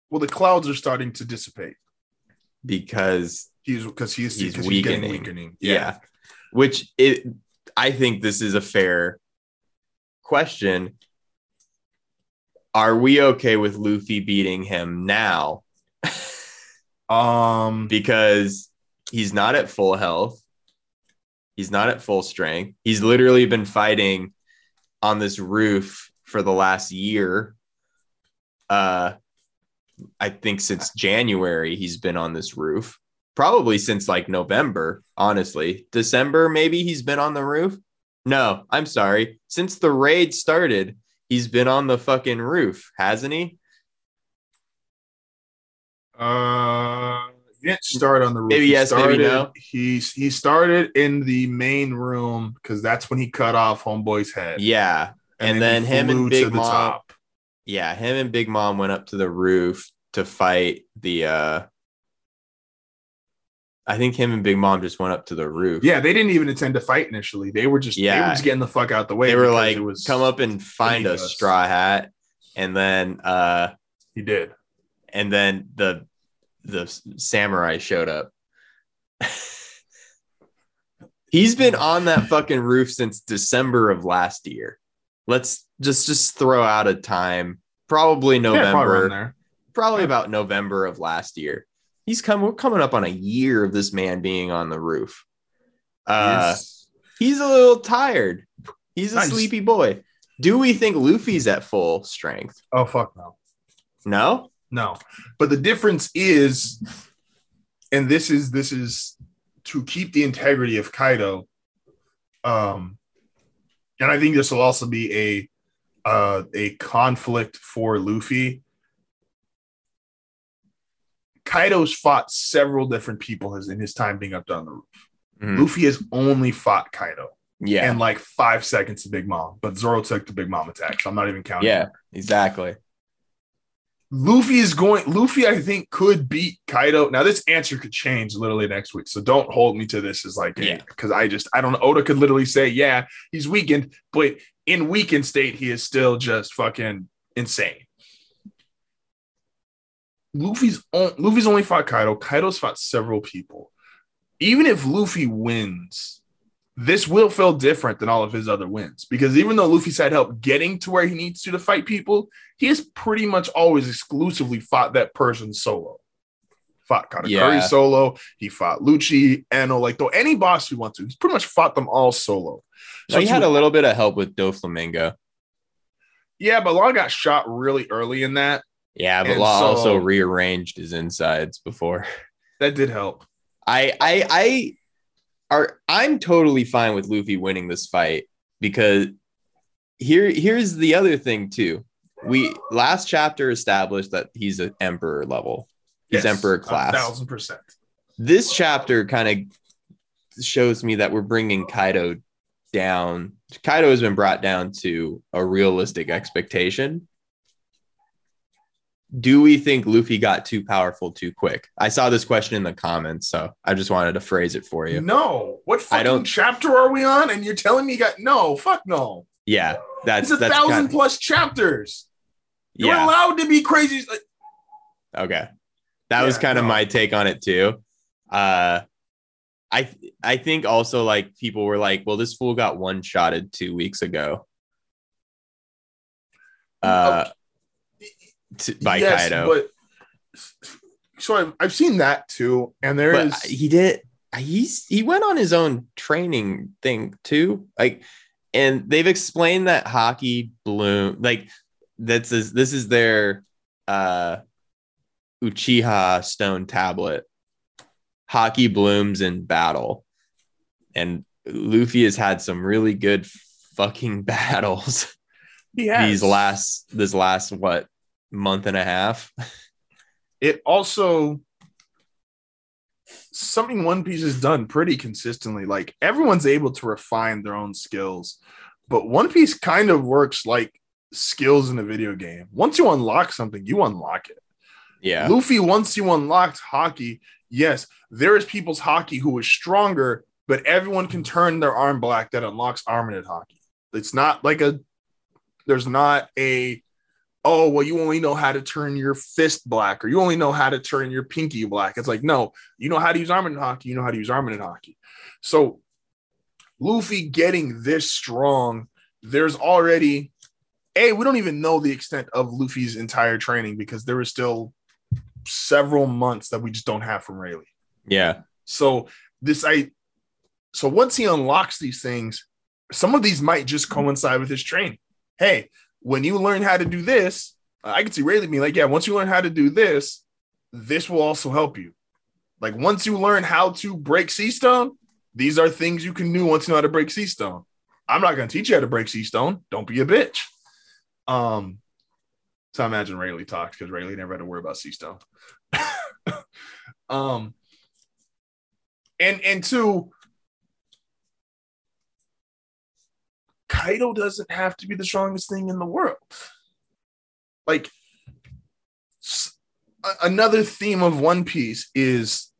Well, the clouds are starting to dissipate. because He's because he's He's getting weakening. weakening. yeah. which it i think this is a fair question are we okay with luffy beating him now Um. because he's not at full health he's not at full strength he's literally been fighting on this roof for the last year uh i think since january he's been on this roof probably since like november honestly december maybe he's been on the roof no i'm sorry since the raid started he's been on the fucking roof hasn't he Uh, he didn't start on the roof. Maybe He yes, maybe started, no. He he started in the main room because that's when he cut off Homeboy's head. yeah and then he him and Big to the Mom- top. yeah, him and Big Mom went up to the roof to fight the uh I think him and Big Mom just went up to the roof. Yeah, they didn't even intend to fight initially. They were just they Yeah. were just getting the fuck out the way. they were like it was, come up and find a us. straw hat and then uh He did. and then the the samurai showed up. He's been on that fucking roof since December of last year. Let's just just throw out a time, probably Yeah, probably November. there. probably Yeah. about November of last year. He's come we're coming up on a year of this man being on the roof. Uh He's- he's a little tired. He's a Nice. sleepy boy. Do we think Luffy's at full strength? oh fuck no. No? No. But the difference is, and this is this is to keep the integrity of Kaido. Um, and I think this will also be a uh, a conflict for Luffy. Kaido's fought several different people in his time being up on the roof. Mhm. Luffy has only fought Kaido Yeah. and like five seconds to Big Mom, but Zoro took the Big Mom attack, so I'm not even counting. yeah, exactly. Luffy is going. Luffy, I think, could beat Kaido. Now, this answer could change literally next week, so don't hold me to this as like, Yeah. because I just I don't know. Oda could literally say, yeah, he's weakened, but in weakened state, he is still just fucking insane. Luffy's on, Luffy's only fought Kaido. Kaido's fought several people. Even if Luffy wins, this will feel different than all of his other wins because even though Luffy's had help getting to where he needs to to fight people, he has pretty much always exclusively fought that person solo. Fought Katakuri Yeah. solo. He fought Lucci, Enel, like though any boss he wants to. He's pretty much fought them all solo. So he had a little bit of help with Doflamingo. yeah, but Law got shot really early in that. Yeah, but And Law so- also rearranged his insides before. That did help. I I I are I'm totally fine with Luffy winning this fight because here here's the other thing too. We last chapter established that he's an emperor level. He's Yes, emperor class. thousand percent. This chapter kind of shows me that we're bringing Kaido down. Kaido has been brought down to a realistic expectation. Do we think Luffy got too powerful too quick? I saw this question in the comments, so I just wanted to phrase it for you. No, what fucking don't- chapter are we on? And you're telling me you got no, fuck no. Yeah, that's It's a that's thousand kind plus chapters. You're yeah. allowed to be crazy. Okay. That was Yeah, kind of my take on it too. Uh I I think also like people were like, well, this fool got one shotted two weeks ago. Uh t- by yes, Kaido. But so I've, I've seen that too, and there But is he did he's he went on his own training thing too. Like and they've explained that haki bloom like that's this, this is their uh Uchiha stone tablet. Haki blooms in battle. And Luffy has had some really good fucking battles Yeah. has. these last this last what month and a half. It also something One Piece has done pretty consistently. Like everyone's able to refine their own skills, but One Piece kind of works like skills in a video game. Once you unlock something, you unlock it. Yeah. Luffy, once you unlocked haki, yes, there is people's haki who is stronger, but everyone can turn their arm black that unlocks armored haki. It's not like a, there's not a, oh, well, you only know how to turn your fist black or you only know how to turn your pinky black. It's like, no, you know how to use armored haki, you know how to use armored haki. So, Luffy getting this strong, there's already, A, we don't even know the extent of Luffy's entire training because there was still several months that we just don't have from Rayleigh. Yeah. So this I so once he unlocks these things, some of these might just coincide with his training. Hey, when you learn how to do this, I can see Rayleigh being like, yeah, once you learn how to do this, this will also help you. Like once you learn how to break sea stone, these are things you can do once you know how to break sea stone. I'm not going to teach you how to break sea stone. Don't be a bitch. Um, so I imagine Rayleigh talked because Rayleigh never had to worry about sea stone. um, and and two, Kaido doesn't have to be the strongest thing in the world. Like another theme of One Piece is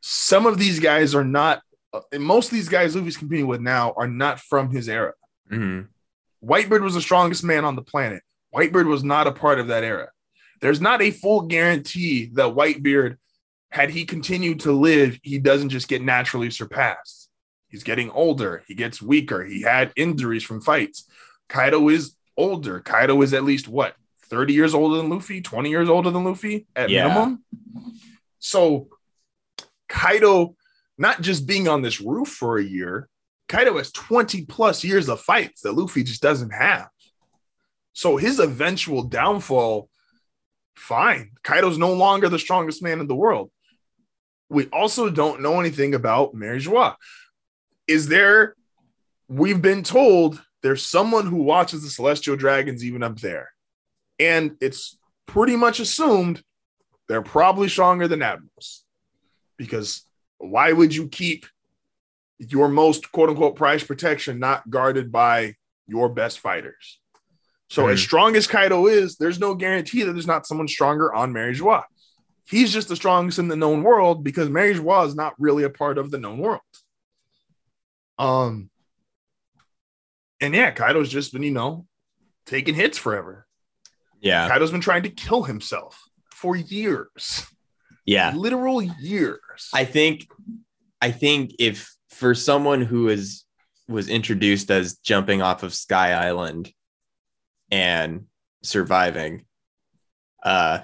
some of these guys are not, uh, and most of these guys Luffy's competing with now are not from his era. Mhm. Whitebeard was the strongest man on the planet. Whitebeard was not a part of that era. There's not a full guarantee that Whitebeard, had he continued to live, he doesn't just get naturally surpassed. He's getting older. He gets weaker. He had injuries from fights. Kaido is older. Kaido is at least what, 30 years older than Luffy, 20 years older than Luffy at Yeah. minimum. So Kaido, not just being on this roof for a year, Kaido has 20 plus years of fights that Luffy just doesn't have. So his eventual downfall, fine. Kaido's no longer the strongest man in the world. We also don't know anything about Mary Geoise. Is there, we've been told there's someone who watches the celestial dragons even up there. And it's pretty much assumed they're probably stronger than admirals. Because why would you keep your most quote unquote price protection not guarded by your best fighters? So, as Mhm. strong as Kaido is, there's no guarantee that there's not someone stronger on Mary Geoise. He's just the strongest in the known world because Mary Geoise is not really a part of the known world. Um, and yeah, Kaido's just been, you know, taking hits forever. Yeah. Kaido's been trying to kill himself for years, Yeah. literal years. I think I think if for someone who is was introduced as jumping off of Sky Island and surviving. Uh,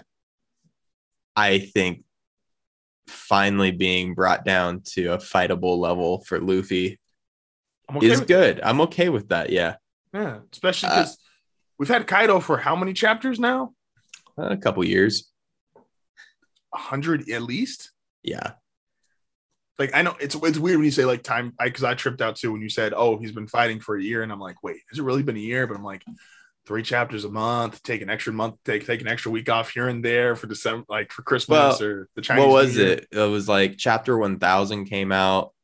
I think finally being brought down to a fightable level for Luffy okay is good. I'm okay with that. Yeah, Yeah, especially Uh, because we've had Kaido for how many chapters now? a couple years. A hundred at least. Yeah, Like I know it's it's weird when you say like time because I, tripped out too when you said oh he's been fighting for a year and I'm like wait has it really been a year? But I'm like three chapters a month, take an extra month, take take an extra week off here and there for December, like for Christmas Well, or the Chinese. what was it? It was like chapter 1000 came out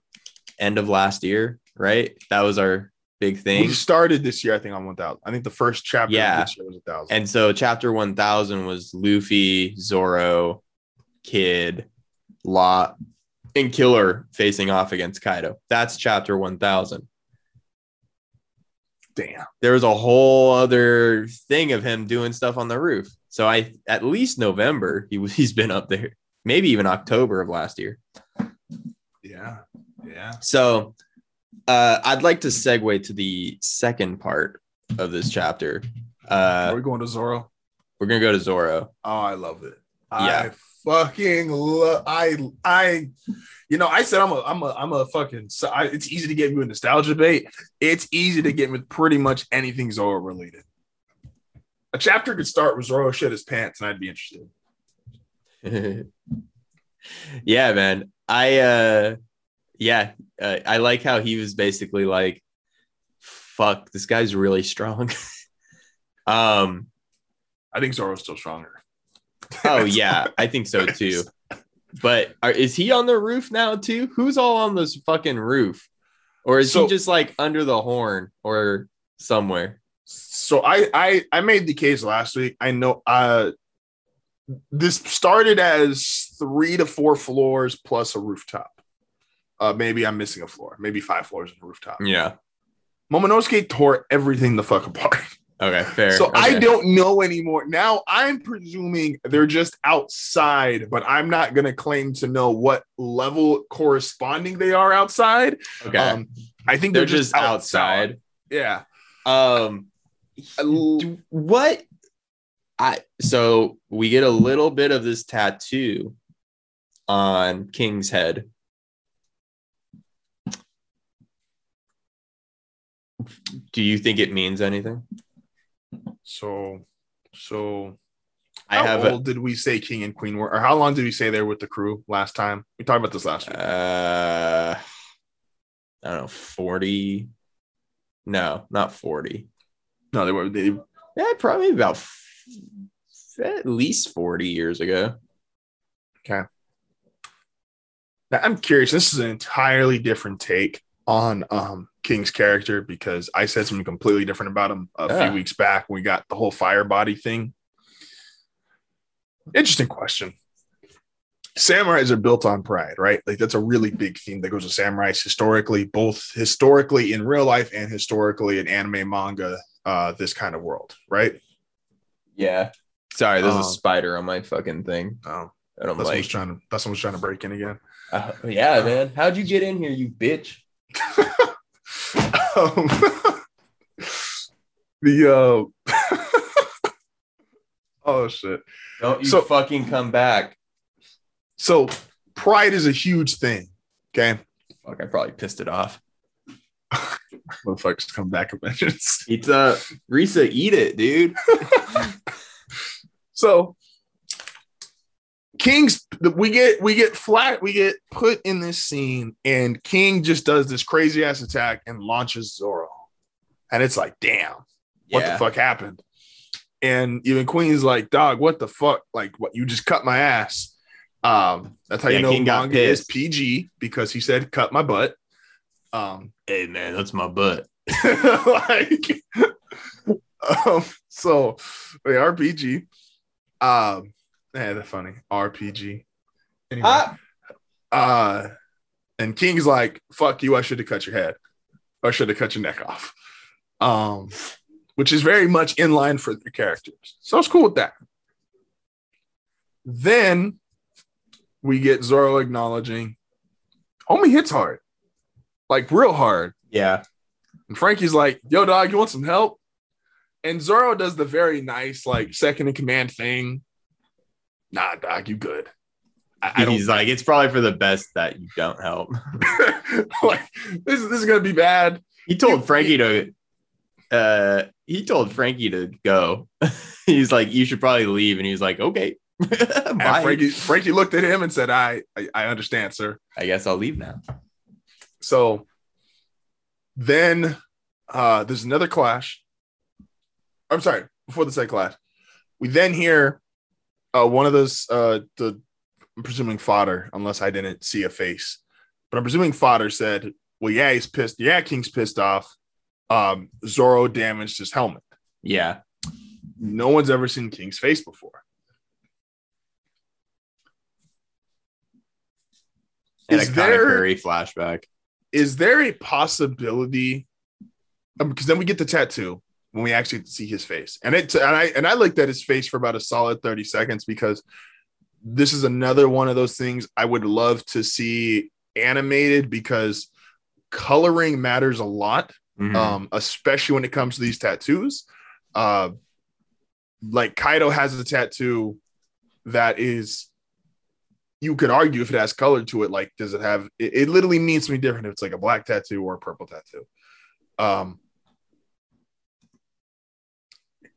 end of last year, right? That was our big thing. We started this year, I think, on 1000. I think the first chapter Yeah. of this year was 1000. And so chapter 1000 was Luffy, Zoro, Kid, Law, and Killer facing off against Kaido. That's chapter 1000. Damn. There was a whole other thing of him doing stuff on the roof. So I at least November he was he's been up there. Maybe even October of last year. Yeah. Yeah. So uh, I'd like to segue to the second part of this chapter. Are Uh, we going to Zoro? we're gonna go to Zoro. Oh, I love it. Yeah. I fucking love. I I, you know, I said I'm a I'm a I'm a fucking. So I, it's easy to get me with nostalgia bait. It's easy to get with pretty much anything Zoro related. A chapter could start with Zoro shit his pants, and I'd be interested. yeah, man. I uh, yeah, uh, I like how he was basically like, "Fuck, this guy's really strong." um. I think Zoro's still stronger. Oh yeah, I think so too. But are, is he on the roof now too? Who's all on this fucking roof? Or is So- he just like under the horn or somewhere? So I I I made the case last week. I know uh this started as three to four floors plus a rooftop. Uh maybe I'm missing a floor, maybe five floors in a rooftop. Yeah. Momonosuke tore everything the fuck apart. Okay, fair. So I don't know anymore. Now I'm presuming they're just outside, but I'm not gonna claim to know what level corresponding they are outside. Okay. Um I think They're they're, just outside. Yeah. Um do- what I so we get a little bit of this tattoo on King's head. Do you think it means anything? So, so I how have a, old did we say King and Queen were, or how long did we say there with the crew last time? We talked about this last week. uh I don't know, 40. No, not 40. no, they were. They, Yeah, probably about f- at least 40 years ago. Okay. Now, I'm curious. This is an entirely different take on um, King's character because I said something completely different about him a Yeah. few weeks back when we got the whole fire body thing. Interesting question. Samurais are built on pride, right? Like that's a really big theme that goes with samurais historically, both historically in real life and historically in anime manga, uh, this kind of world, right? Yeah. Sorry, there's Um, a spider on my fucking thing. Oh, And I'm that's like, trying to that's someone's trying to break in again. uh, yeah, man. How'd you get in here, you bitch? um, the uh oh shit Don't you So- fucking come back. so pride is a huge thing okay Fuck, I probably pissed it off. motherfuckers come back and vengeance Pizza, Risa, eat it, dude. so king's we get we get flat we get put in this scene and king just does this crazy ass attack and launches zoro and it's like damn what yeah. the fuck happened? And even Queen's like, dog, what the fuck? Like, what you just cut my ass. Um, that's how Yeah, you know King manga is. PG because he said cut my butt. Um, Hey, man, that's my butt. like, um, so they are PG. Um, yeah, that's funny. RPG. Anyway, Ah, uh, and King's like, fuck you, I should have cut your head. Or should have cut your neck off. Um, which is very much in line for the characters. So I was cool with that. Then we get Zoro acknowledging homie hits hard. Like real hard. yeah. And Franky's like, yo, dog, you want some help? And Zoro does the very nice, like, second in command thing. Nah, dog, you good. I, I He's like, it's probably for the best that you don't help. like this, is- this is gonna be bad. He told Franky to uh he told Franky to go. he's like, you should probably leave. And he's like, okay. Franky, Franky looked at him and said, I, I, I understand, sir. I guess I'll leave now. So then uh there's another clash. I'm sorry, before the second clash, we then hear uh one of those uh the I'm presuming fodder, unless I didn't see a face, but I'm presuming fodder said, Well, yeah, he's pissed. Yeah, King's pissed off. Um, Zoro damaged his helmet. Yeah. No one's ever seen King's face before. And Is a there- Curry flashback. is there a possibility um, because then we get the tattoo when we actually see his face and it and i and i looked at his face for about a solid 30 seconds because this is another one of those things i would love to see animated because coloring matters a lot Mhm. um, especially when it comes to these tattoos. Uh, like Kaido has a tattoo that is, you could argue if it has color to it, like does it have? It, it literally means something different if it's like a black tattoo or a purple tattoo. Um,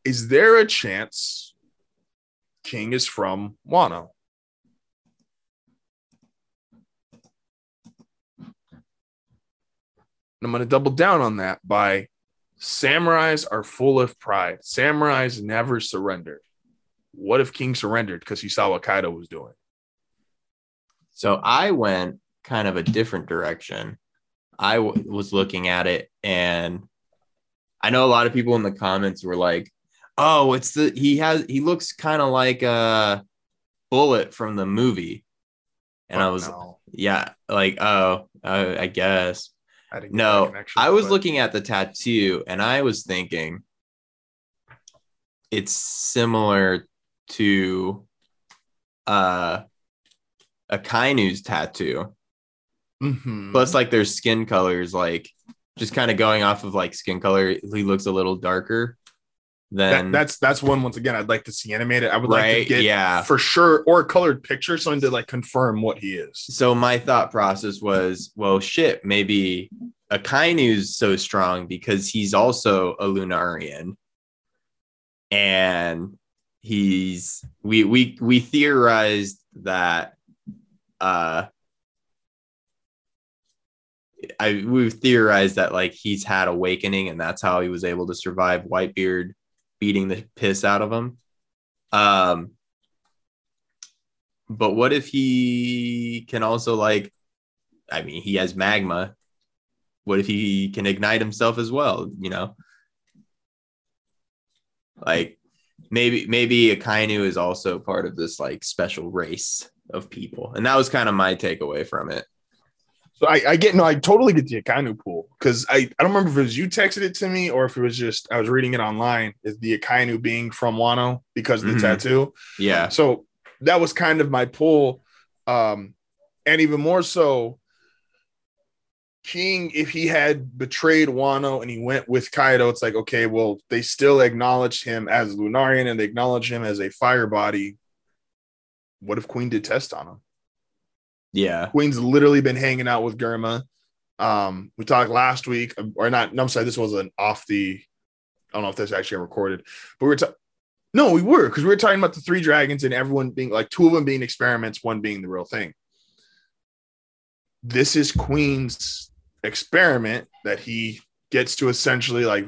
is there a chance King is from Wano? And I'm going to double down on that by samurais are full of pride. Samurais never surrender. What if King surrendered because he saw what Kaido was doing? So I went kind of a different direction. I w- was looking at it, and I know a lot of people in the comments were like, "Oh, it's the he has he looks kind of like a bullet from the movie," and I was, no. yeah, like, oh, uh, I guess. I No, I was but- looking at the tattoo, and I was thinking it's similar to uh Akainu's tattoo. Mhm. Plus, like their skin colors, like just kind of going off of like skin color, he looks a little darker than That- that's that's one once again I'd like to see animated. I would like to get yeah. for sure or a colored picture, something to like confirm what he is. So my thought process was, well, shit, maybe Akainu's so strong because he's also a Lunarian, and he's we we we theorized that uh I we've theorized that like he's had awakening and that's how he was able to survive Whitebeard beating the piss out of him. Um but what if he can also like I mean he has magma. What if he can ignite himself as well, you know? Like maybe maybe Akainu is also part of this like special race of people. And that was kind of my takeaway from it. So I, I get no, I totally get the Akainu pool because I, I don't remember if it was you texted it to me or if it was just I was reading it online. Is the Akainu being from Wano because of the Mhm. tattoo? Yeah. So that was kind of my pull. Um, and even more so, King, if he had betrayed Wano and he went with Kaido, it's like, okay, well, they still acknowledge him as Lunarian and they acknowledge him as a fire body. What if Queen did test on him? Yeah. Queen's literally been hanging out with Germa. Um, we talked last week, or not. No, I'm sorry, this wasn't off the. I don't know if this actually recorded, but we were. Ta- no, we were because we were talking about the three dragons and everyone being like two of them being experiments, one being the real thing. This is Queen's experiment that he gets to essentially like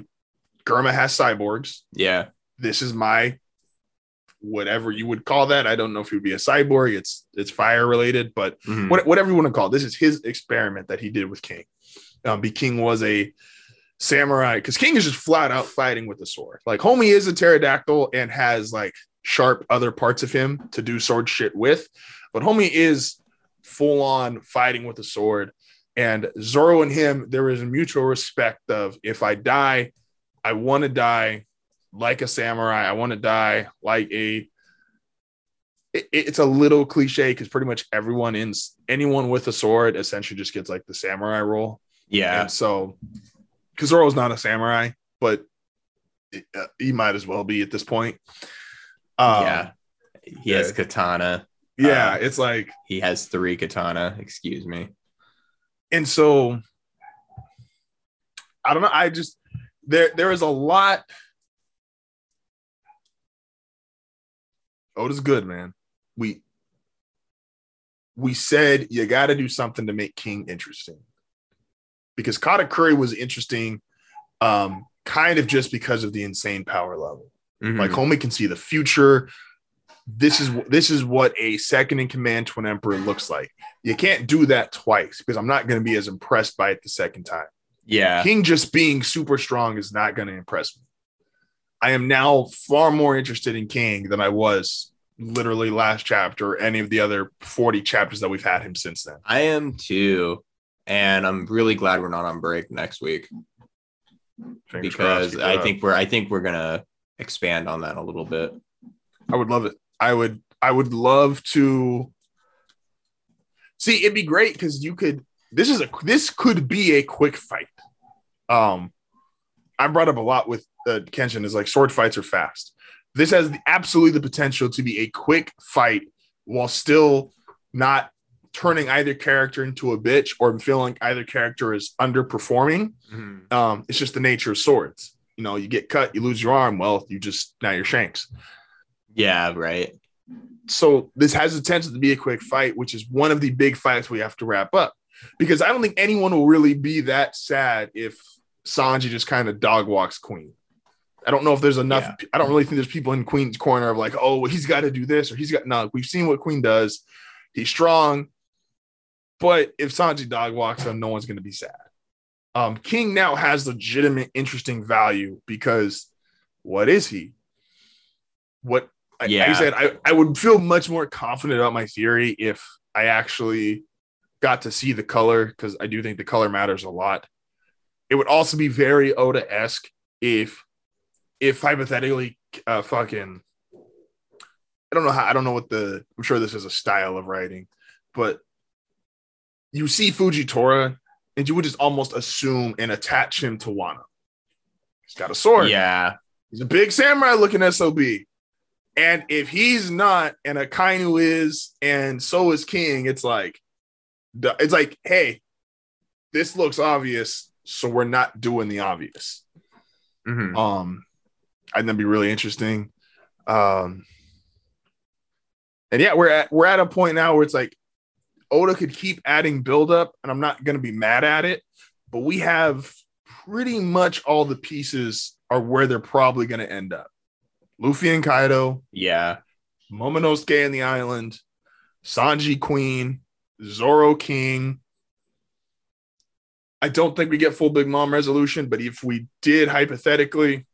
Germa has cyborgs. Yeah. This is my whatever you would call that. I don't know if it would be a cyborg. It's it's fire related, but Mhm. what, whatever you want to call it. This is his experiment that he did with King. Um, be King was a samurai because King is just flat out fighting with a sword. Like homie is a pterodactyl and has like sharp other parts of him to do sword shit with, but homie is full on fighting with a sword. And Zoro and him, there is a mutual respect of if I die, I want to die like a samurai. I want to die like a it, it's a little cliche because pretty much everyone in anyone with a sword essentially just gets like the samurai role. Yeah. And so because Zoro's not a samurai, but uh, he might as well be at this point. Um, yeah. He has yeah. katana. yeah, Uh, it's like, He has three katana. Excuse me. and so I don't know. I just there there is a lot. Oda's good, man. We we said you got to do something to make King interesting because Katakuri was interesting, um, kind of just because of the insane power level. Mhm. Like homie can see the future. This is this is what a second in command twin emperor looks like. You can't do that twice because I'm not going to be as impressed by it the second time. yeah. King just being super strong is not going to impress me. I am now far more interested in King than I was literally last chapter or any of the other 40 chapters that we've had him since then. I am too. And I'm really glad we're not on break next week Fingers because crossed, I think we're I think we're gonna expand on that a little bit. I would love it. I would I would love to see it'd be great because you could this is a this could be a quick fight. Um I brought up a lot with uh, Kenshin is like sword fights are fast. This has the, absolutely the potential to be a quick fight while still not turning either character into a bitch or feeling either character is underperforming. Um, it's just the nature of swords. You know, you get cut, you lose your arm. Well, you just now you're Shanks Yeah, right. so this has the potential to be a quick fight, which is one of the big fights we have to wrap up. Because I don't think anyone will really be that sad if Sanji just kind of dog walks Queen. I don't know if there's enough. Yeah. I don't really think there's people in Queen's corner of like, oh, he's got to do this or he's got no. We've seen what Queen does. He's strong, but if Sanji dog walks him, no one's going to be sad. Um, King now has legitimate, interesting value because what is he? What I, like I said, I, I would feel much more confident about my theory if I actually got to see the color because I do think the color matters a lot. It would also be very Oda esque if, if hypothetically, uh, fucking, I don't know how, I don't know what the, I'm sure this is a style of writing, but you see Fujitora and you would just almost assume and attach him to Wano. He's got a sword. Yeah. He's a big samurai looking SOB. And if he's not, and Akainu is, and so is King, it's like, it's like, hey, this looks obvious, so we're not doing the obvious. Mhm. Um, I think that'd be really interesting. Um, and yeah, we're at we're at a point now where it's like Oda could keep adding buildup, and I'm not gonna be mad at it, but we have pretty much all the pieces are where they're probably gonna end up. Luffy and Kaido, Yeah. Momonosuke and the island, Sanji Queen, Zoro King. I don't think we get full Big Mom resolution, but if we did hypothetically,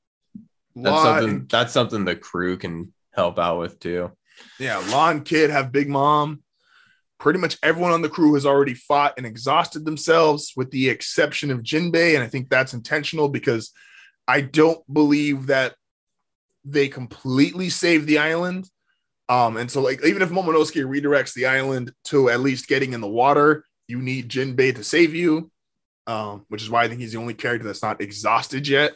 That's Law something and- that's something the crew can help out with too. yeah, Law and Kid have Big Mom. Pretty much everyone on the crew has already fought and exhausted themselves, with the exception of Jinbei, and I think that's intentional because I don't believe that they completely saved the island. Um, and so like even if Momonosuke redirects the island to at least getting in the water, you need Jinbei to save you. Um, which is why I think he's the only character that's not exhausted yet.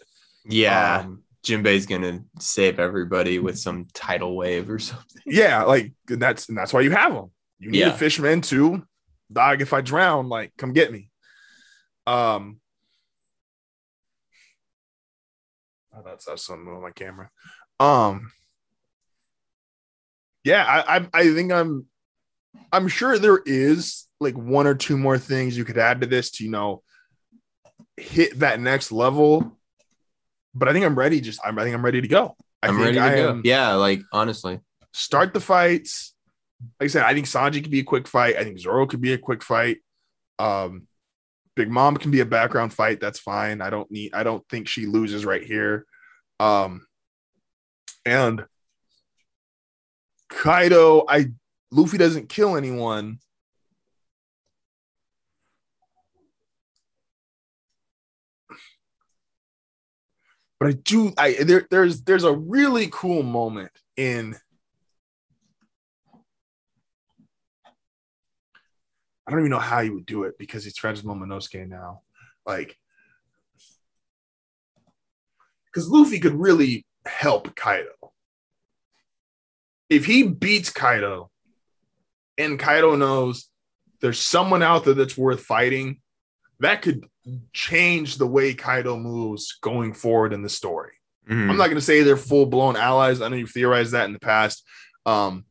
Yeah. Um, Jinbei's gonna save everybody with some tidal wave or something. yeah, like and that's and that's why you have them. You need Yeah. a fisherman too. Dog, if I drown, like come get me. Um I thought that's something on my camera. Um yeah, I, I I think I'm I'm sure there is like one or two more things you could add to this to you know hit that next level. But I think I'm ready. Just I'm, I think I'm ready to go. I I'm think ready to I go. Yeah, like honestly. start the fights. Like I said, I think Sanji could be a quick fight. I think Zoro could be a quick fight. Um, Big Mom can be a background fight. That's fine. I don't need. I don't think she loses right here. Um, and Kaido, I Luffy doesn't kill anyone. But I do. I there. There's there's a really cool moment in I don't even know how he would do it because friends with Momonosuke now. Like because Luffy could really help Kaido. If he beats Kaido and Kaido knows there's someone out there that's worth fighting, that could change the way Kaido moves going forward in the story. Mhm. I'm not going to say they're full blown allies. I know you've theorized that in the past. Um,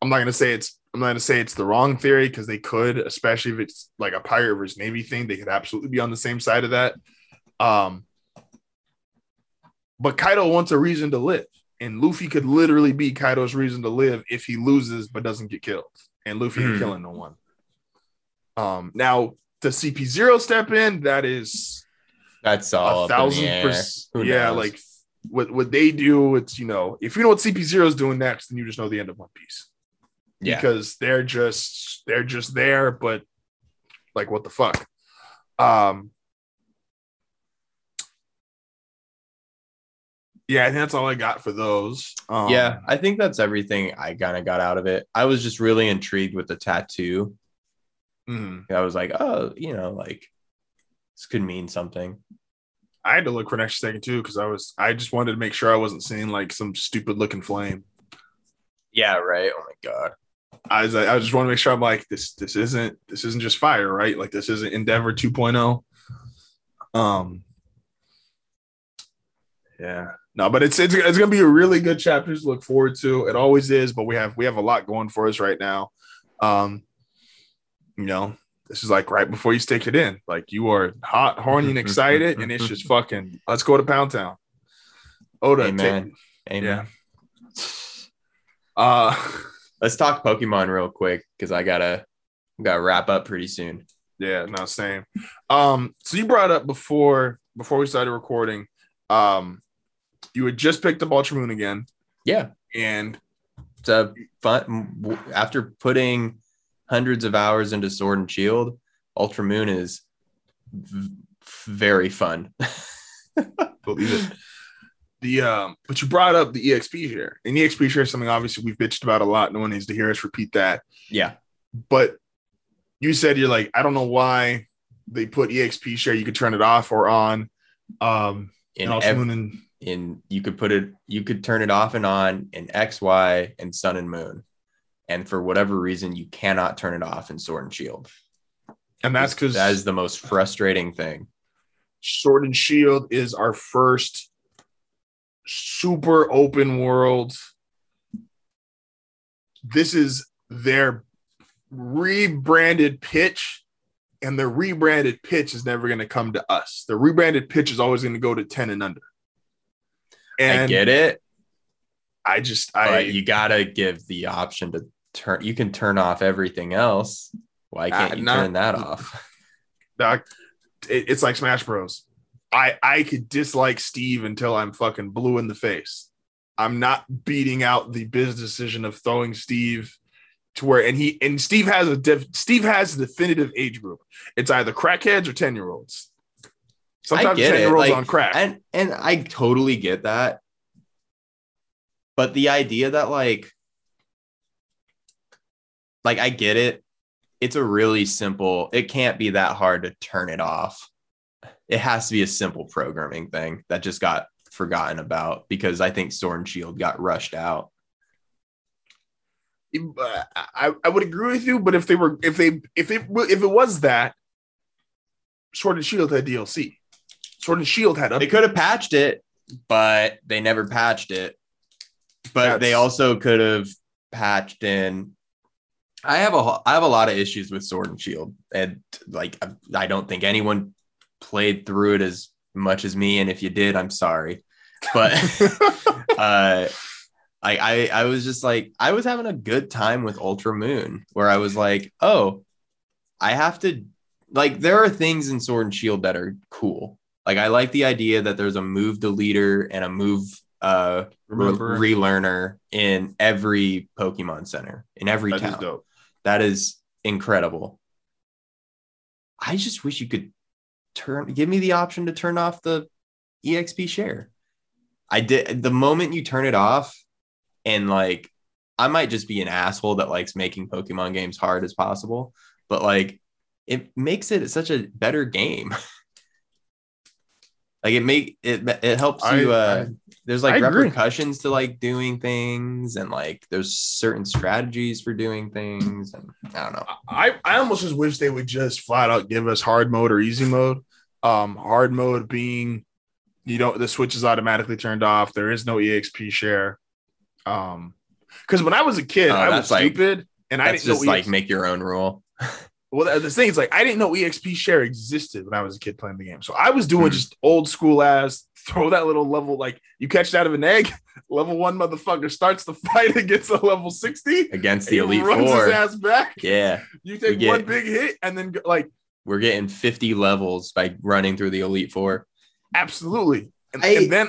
I'm not going to say it's I'm not going to say it's the wrong theory because they could, especially if it's like a pirate versus navy thing. They could absolutely be on the same side of that. Um, but Kaido wants a reason to live, and Luffy could literally be Kaido's reason to live if he loses but doesn't get killed. And Luffy ain't Mhm. killing no one. Um, now does CP zero step in? That is That's all a up in the thousand percent. Yeah, knows? like what what they do, it's you know, if you know what CP zero is doing next, then you just know the end of One Piece yeah. because they're just they're just there, but like what the fuck. Um Yeah, I think that's all I got for those. Um, yeah, I think that's everything I kind of got out of it. I was just really intrigued with the tattoo. Mhm. I was like, oh, you know, like this could mean something. I had to look for an extra second too because I was I just wanted to make sure I wasn't seeing like some stupid looking flame. Yeah, right. Oh my god. I was I just want to make sure I'm like this this isn't this isn't just fire, right? Like this isn't Endeavor 2.0. Um yeah. No, but it's it's, it's gonna be a really good chapter to look forward to. It always is, but we have we have a lot going for us right now. Um, you know, this is like right before you stick it in. Like you are hot, horny, and excited, and it's just fucking let's go to Pound Town. Oda, take- Amen. Amen. yeah. Uh Let's talk Pokemon real quick because I gotta gotta wrap up pretty soon. Yeah, no, same. Um, so you brought up before before we started recording, um, you had just picked up Ultra Moon again, Yeah, and it's a fun. After putting hundreds of hours into Sword and Shield, Ultra Moon is v- very fun. believe it. The um, but you brought up the EXP share, and EXP share is something obviously we've bitched about a lot. No one needs to hear us repeat that. yeah, But you said you're like, I don't know why they put EXP share. You could turn it off or on. Um, in and Ultra ev- Moon and in you could put it you could turn it off and on in X, Y, and Sun and Moon, and for whatever reason you cannot turn it off in Sword and Shield. and that's because that is the most frustrating thing. Sword and Shield is our first super open world. This is their rebranded pitch, and the rebranded pitch is never going to come to us. The rebranded pitch is always going to go to 10 and under. And I get it, I just, but I, you gotta give the option to turn. You can turn off everything else. Why can't Uh, you not- turn that off? Doc, it- it's like Smash Bros. I I could dislike Steve until I'm fucking blue in the face. I'm not beating out the business decision of throwing Steve to where and he and Steve has a def, Steve has a definitive age group. It's either crackheads or 10 year olds. Sometimes 10 year olds like, on crack. and and I totally get that. But the idea that like like I get it. It's a really simple. It can't be that hard to turn it off. It has to be a simple programming thing that just got forgotten about because I think Sword and Shield got rushed out. Uh, I, I would agree with you, but if they were if they if it if it was that Sword and Shield had DLC. Sword and Shield had They could have patched it, but they never patched it. But they also could have patched in. I have a I have a lot of issues with Sword and Shield, and like I- I don't think anyone played through it as much as me. And if you did, I'm sorry. But uh, I, I I was just like I was having a good time with Ultra Moon, where I was like, oh, I have to like there are things in Sword and Shield that are cool. Like I like the idea that there's a move deleter and a move uh re- relearner in every Pokemon Center in every That town. That is incredible. I just wish you could turn give me the option to turn off the EXP share. I did the moment you turn it off, and like I might just be an asshole that likes making Pokemon games hard as possible, but like it makes it such a better game. Like it make it it helps I- you. uh There's like I agree. repercussions to like doing things, and like there's certain strategies for doing things, and I don't know. I, I almost just wish they would just flat out give us hard mode or easy mode. Um, hard mode being you don't the switch is automatically turned off. There is no EXP share. Um, because when I was a kid, Oh, I was like- stupid and I didn't just like make your own rule. Well, the thing is, like, I didn't know EXP share existed when I was a kid playing the game. So I was doing Hmm. just old school ass throw that little level, like you catch it out of an egg. Level one motherfucker starts the fight against a level 60. against the elite runs four. his ass back. Yeah, You take get- one big hit and then, like, we're getting 50 levels by running through the elite four. absolutely. And, I- and then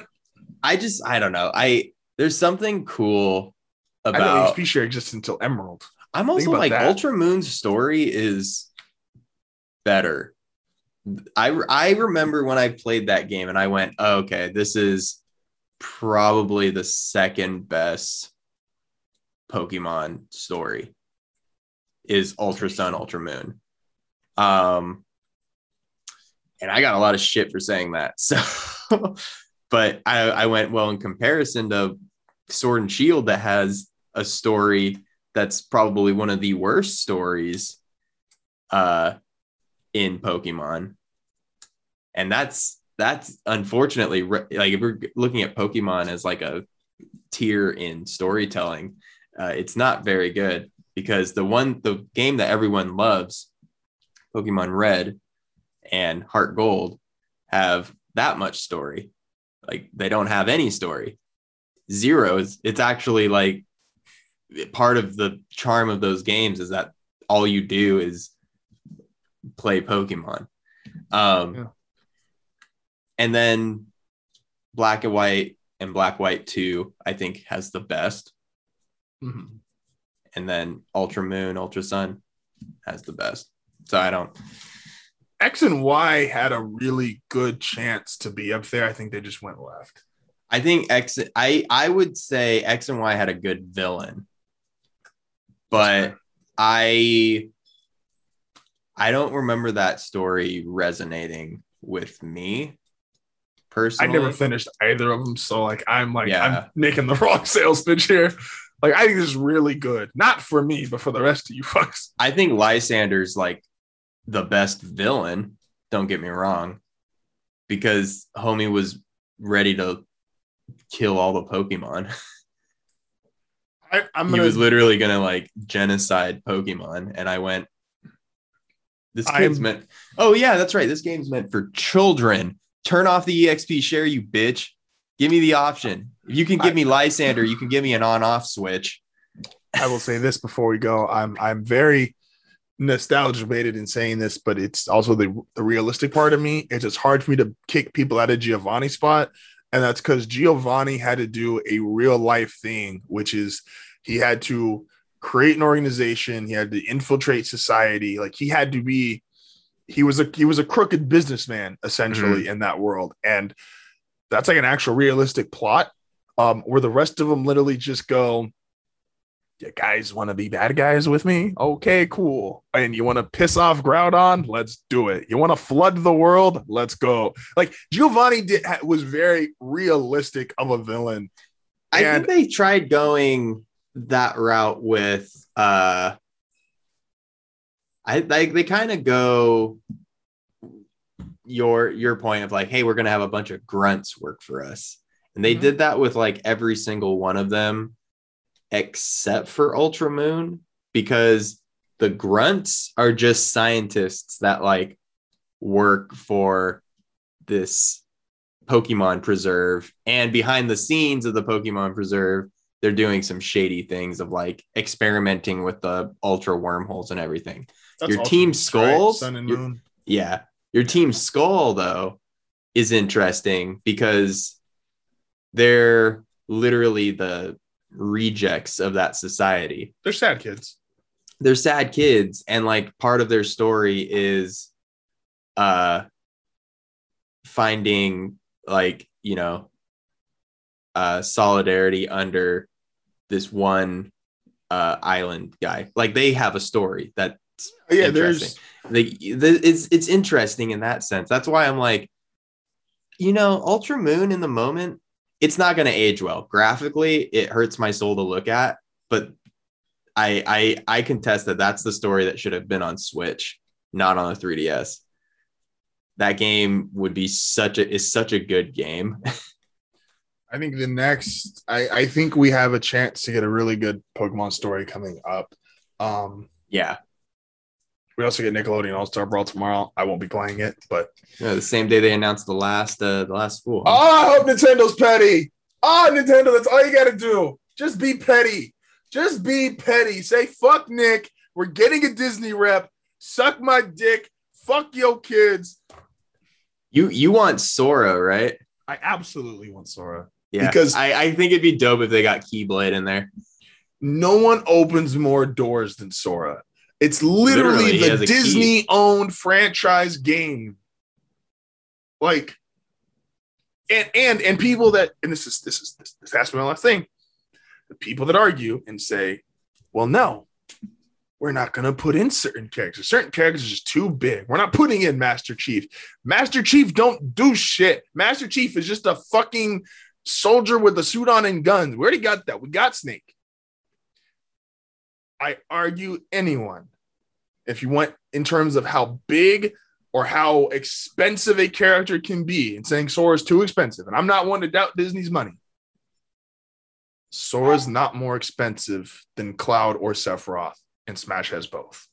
I just I don't know. I there's something cool I about. EXP share exists until Emerald. I'm also like that. Ultra Moon's story is better. I I remember when I played that game and I went, oh, okay, this is probably the second best Pokemon story is Ultra Sun, Ultra Moon. Um and I got a lot of shit for saying that. So but I, I went, well, in comparison to Sword and Shield that has a story that's probably one of the worst stories uh in Pokemon. And that's that's unfortunately like if we're looking at Pokemon as like a tier in storytelling, uh, it's not very good because the one the game that everyone loves, Pokemon Red and Heart Gold, have that much story. Like they don't have any story. Zeros. It's actually like part of the charm of those games is that all you do is play Pokemon. Um, Yeah. And then Black and White and Black White 2, I think, has the best. Mhm. And then Ultra Moon, Ultra Sun has the best. So I don't. X and Y had a really good chance to be up there. I think they just went left. I think X. I I would say X and Y had a good villain, but I I don't remember that story resonating with me personally. I never finished either of them, so like I'm like Yeah. I'm making the wrong sales pitch here. Like I think this is really good, not for me, but for the rest of you fucks. I think Lysandre's like the best villain. Don't get me wrong, because homie was ready to kill all the Pokemon. I, I'm he gonna. was literally gonna like genocide Pokemon, and I went, "This I'm- game's meant." Oh yeah, that's right. This game's meant for children. Turn off the EXP share, you bitch. Give me the option. If you can give me Lysandre, you can give me an on-off switch. I will say this before we go. I'm I'm very nostalgia baited in saying this, but it's also the, the realistic part of me. It's just hard for me to kick people out of Giovanni spot. And that's because Giovanni had to do a real life thing, which is he had to create an organization, he had to infiltrate society. Like he had to be he was a he was a crooked businessman essentially in that world. And that's like an actual realistic plot. Um, where the rest of them literally just go, you guys want to be bad guys with me? Okay, cool. And you want to piss off Groudon? Let's do it. You want to flood the world? Let's go. Like Giovanni did was very realistic of a villain. I And- think they tried going that route with uh I like they kind of go your your point of like, hey, we're gonna have a bunch of grunts work for us. And they Mhm. did that with like every single one of them except for Ultra Moon, because the grunts are just scientists that like work for this Pokemon preserve. And behind the scenes of the Pokemon preserve, they're doing some shady things of like experimenting with the ultra wormholes and everything. Your Ultimate, team right? Skulls? Sun and Your- Yeah. Your team Skull, though, is interesting because they're literally the rejects of that society. They're sad kids. They're sad kids, and like part of their story is uh finding like, you know, uh solidarity under this one uh island guy. Like they have a story that Yeah, Interesting. there's like the, it's it's interesting in that sense. That's why I'm like, you know, Ultra Moon in the moment, it's not going to age well. Graphically, it hurts my soul to look at, but I I I contest that that's the story that should have been on Switch, not on a 3DS. That game would be such a is such a good game. I think the next, I, I think we have a chance to get a really good Pokemon story coming up. Um, yeah, we also get Nickelodeon All Star Brawl tomorrow. I won't be playing it, but Yeah, the same day they announced the last uh the last fool. oh, I hope Nintendo's petty. Oh, Nintendo, that's all you got to do. Just be petty. Just be petty. Say fuck Nick. We're getting a Disney rep. Suck my dick. Fuck your kids. You you want Sora, right? I absolutely want Sora. Yeah, Because- I, I think it'd be dope if they got Keyblade in there. No one opens more doors than Sora. It's literally, Literally, the. Disney owned franchise game. Like, and and and people that and this is this is this, this has to be my last thing. The people that argue and say, "Well, no, we're not going to put in certain characters. Certain characters are just too big. We're not putting in Master Chief. Master Chief don't do shit. Master Chief is just a fucking soldier with a suit on and guns. We already got that. We got Snake. I argue anyone, if you want in terms of how big or how expensive a character can be, and saying Sora is too expensive, and I'm not one to doubt Disney's money. Sora's not more expensive than Cloud or Sephiroth, and Smash has both.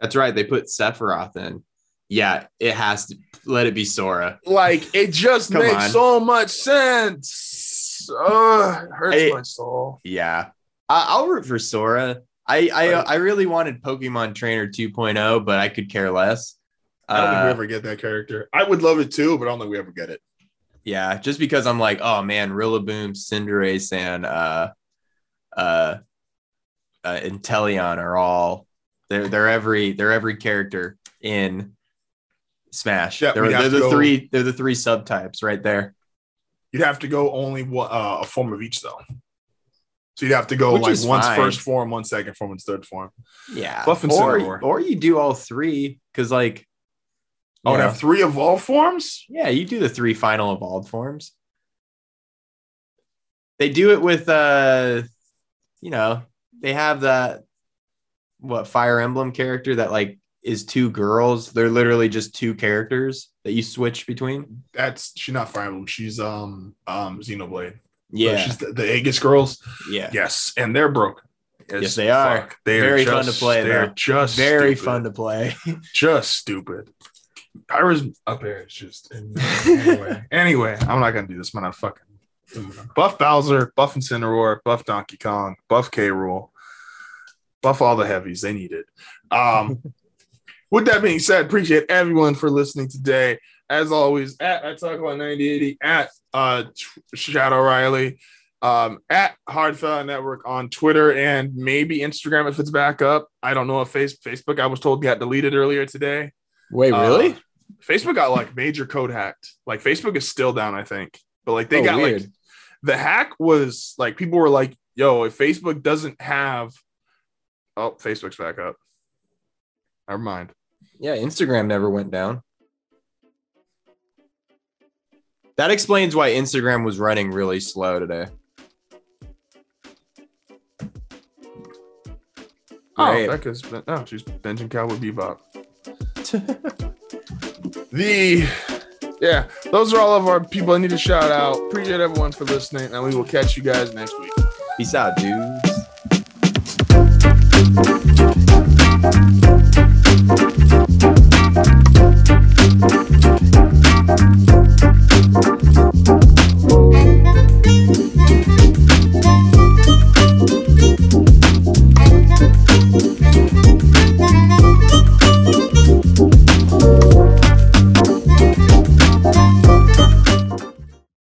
That's right. They put Sephiroth in. Yeah, it has to let it be Sora. Like it just makes on. so much sense. Ugh, it hurts I- my soul. Yeah, I, I'll root for Sora. I I, Right. I really wanted Pokemon Trainer 2.0, but I could care less. I don't think we Uh, ever get that character. I would love it too, but I don't think we ever get it. yeah, just because I'm like, oh man, Rillaboom, Cinderace, and uh, uh, uh, Inteleon are all they're they're every they're every character in Smash. Yeah, they're, they're the go- three they're the three subtypes right there. You'd have to go only one, uh, a form of each though. So you'd have to go Which like one's fine. first form, one second form, and third form. Yeah, Buff and or Cinnamore. or you do all three because like Oh, you and know, have three evolved forms? yeah, you do the three final evolved forms. They do it with uh, you know, they have that what Fire Emblem character that like is two girls. They're literally just two characters that you switch between. That's she's not Fire Emblem. She's um um Xenoblade. Yeah, she's the, the Aegis girls. yeah, Yes, and they're broken. as Yes, they are. fuck. They Very are fun to play, They're just very stupid. fun to play. just stupid. Pyra's up there. It's just anyway. anyway, I'm not gonna do this. I'm not fucking buff Bowser, buff Incineroar, buff Donkey Kong, buff K. Rool, buff all the heavies. They need it. Um, with that being said, appreciate everyone for listening today. As always, at I talk about 9080 at uh Shadow Riley. Um, at Hardfella Network on Twitter and maybe Instagram if it's back up. I don't know if face, Facebook, I was told, got deleted earlier today. Wait, Uh, Facebook got like major code hacked. Like Facebook is still down, I think. But like they Oh, got weird. like the hack was like people were like, yo, if Facebook doesn't have oh, Facebook's back up. Never mind. Yeah, Instagram never went down. That explains why Instagram was running really slow today. Oh, Great. Becca's ben- oh, she's benching Cowboy Bebop. the yeah, those are all of our people I need to shout out. Appreciate everyone for listening, and we will catch you guys next week. Peace out, dudes. Thank you.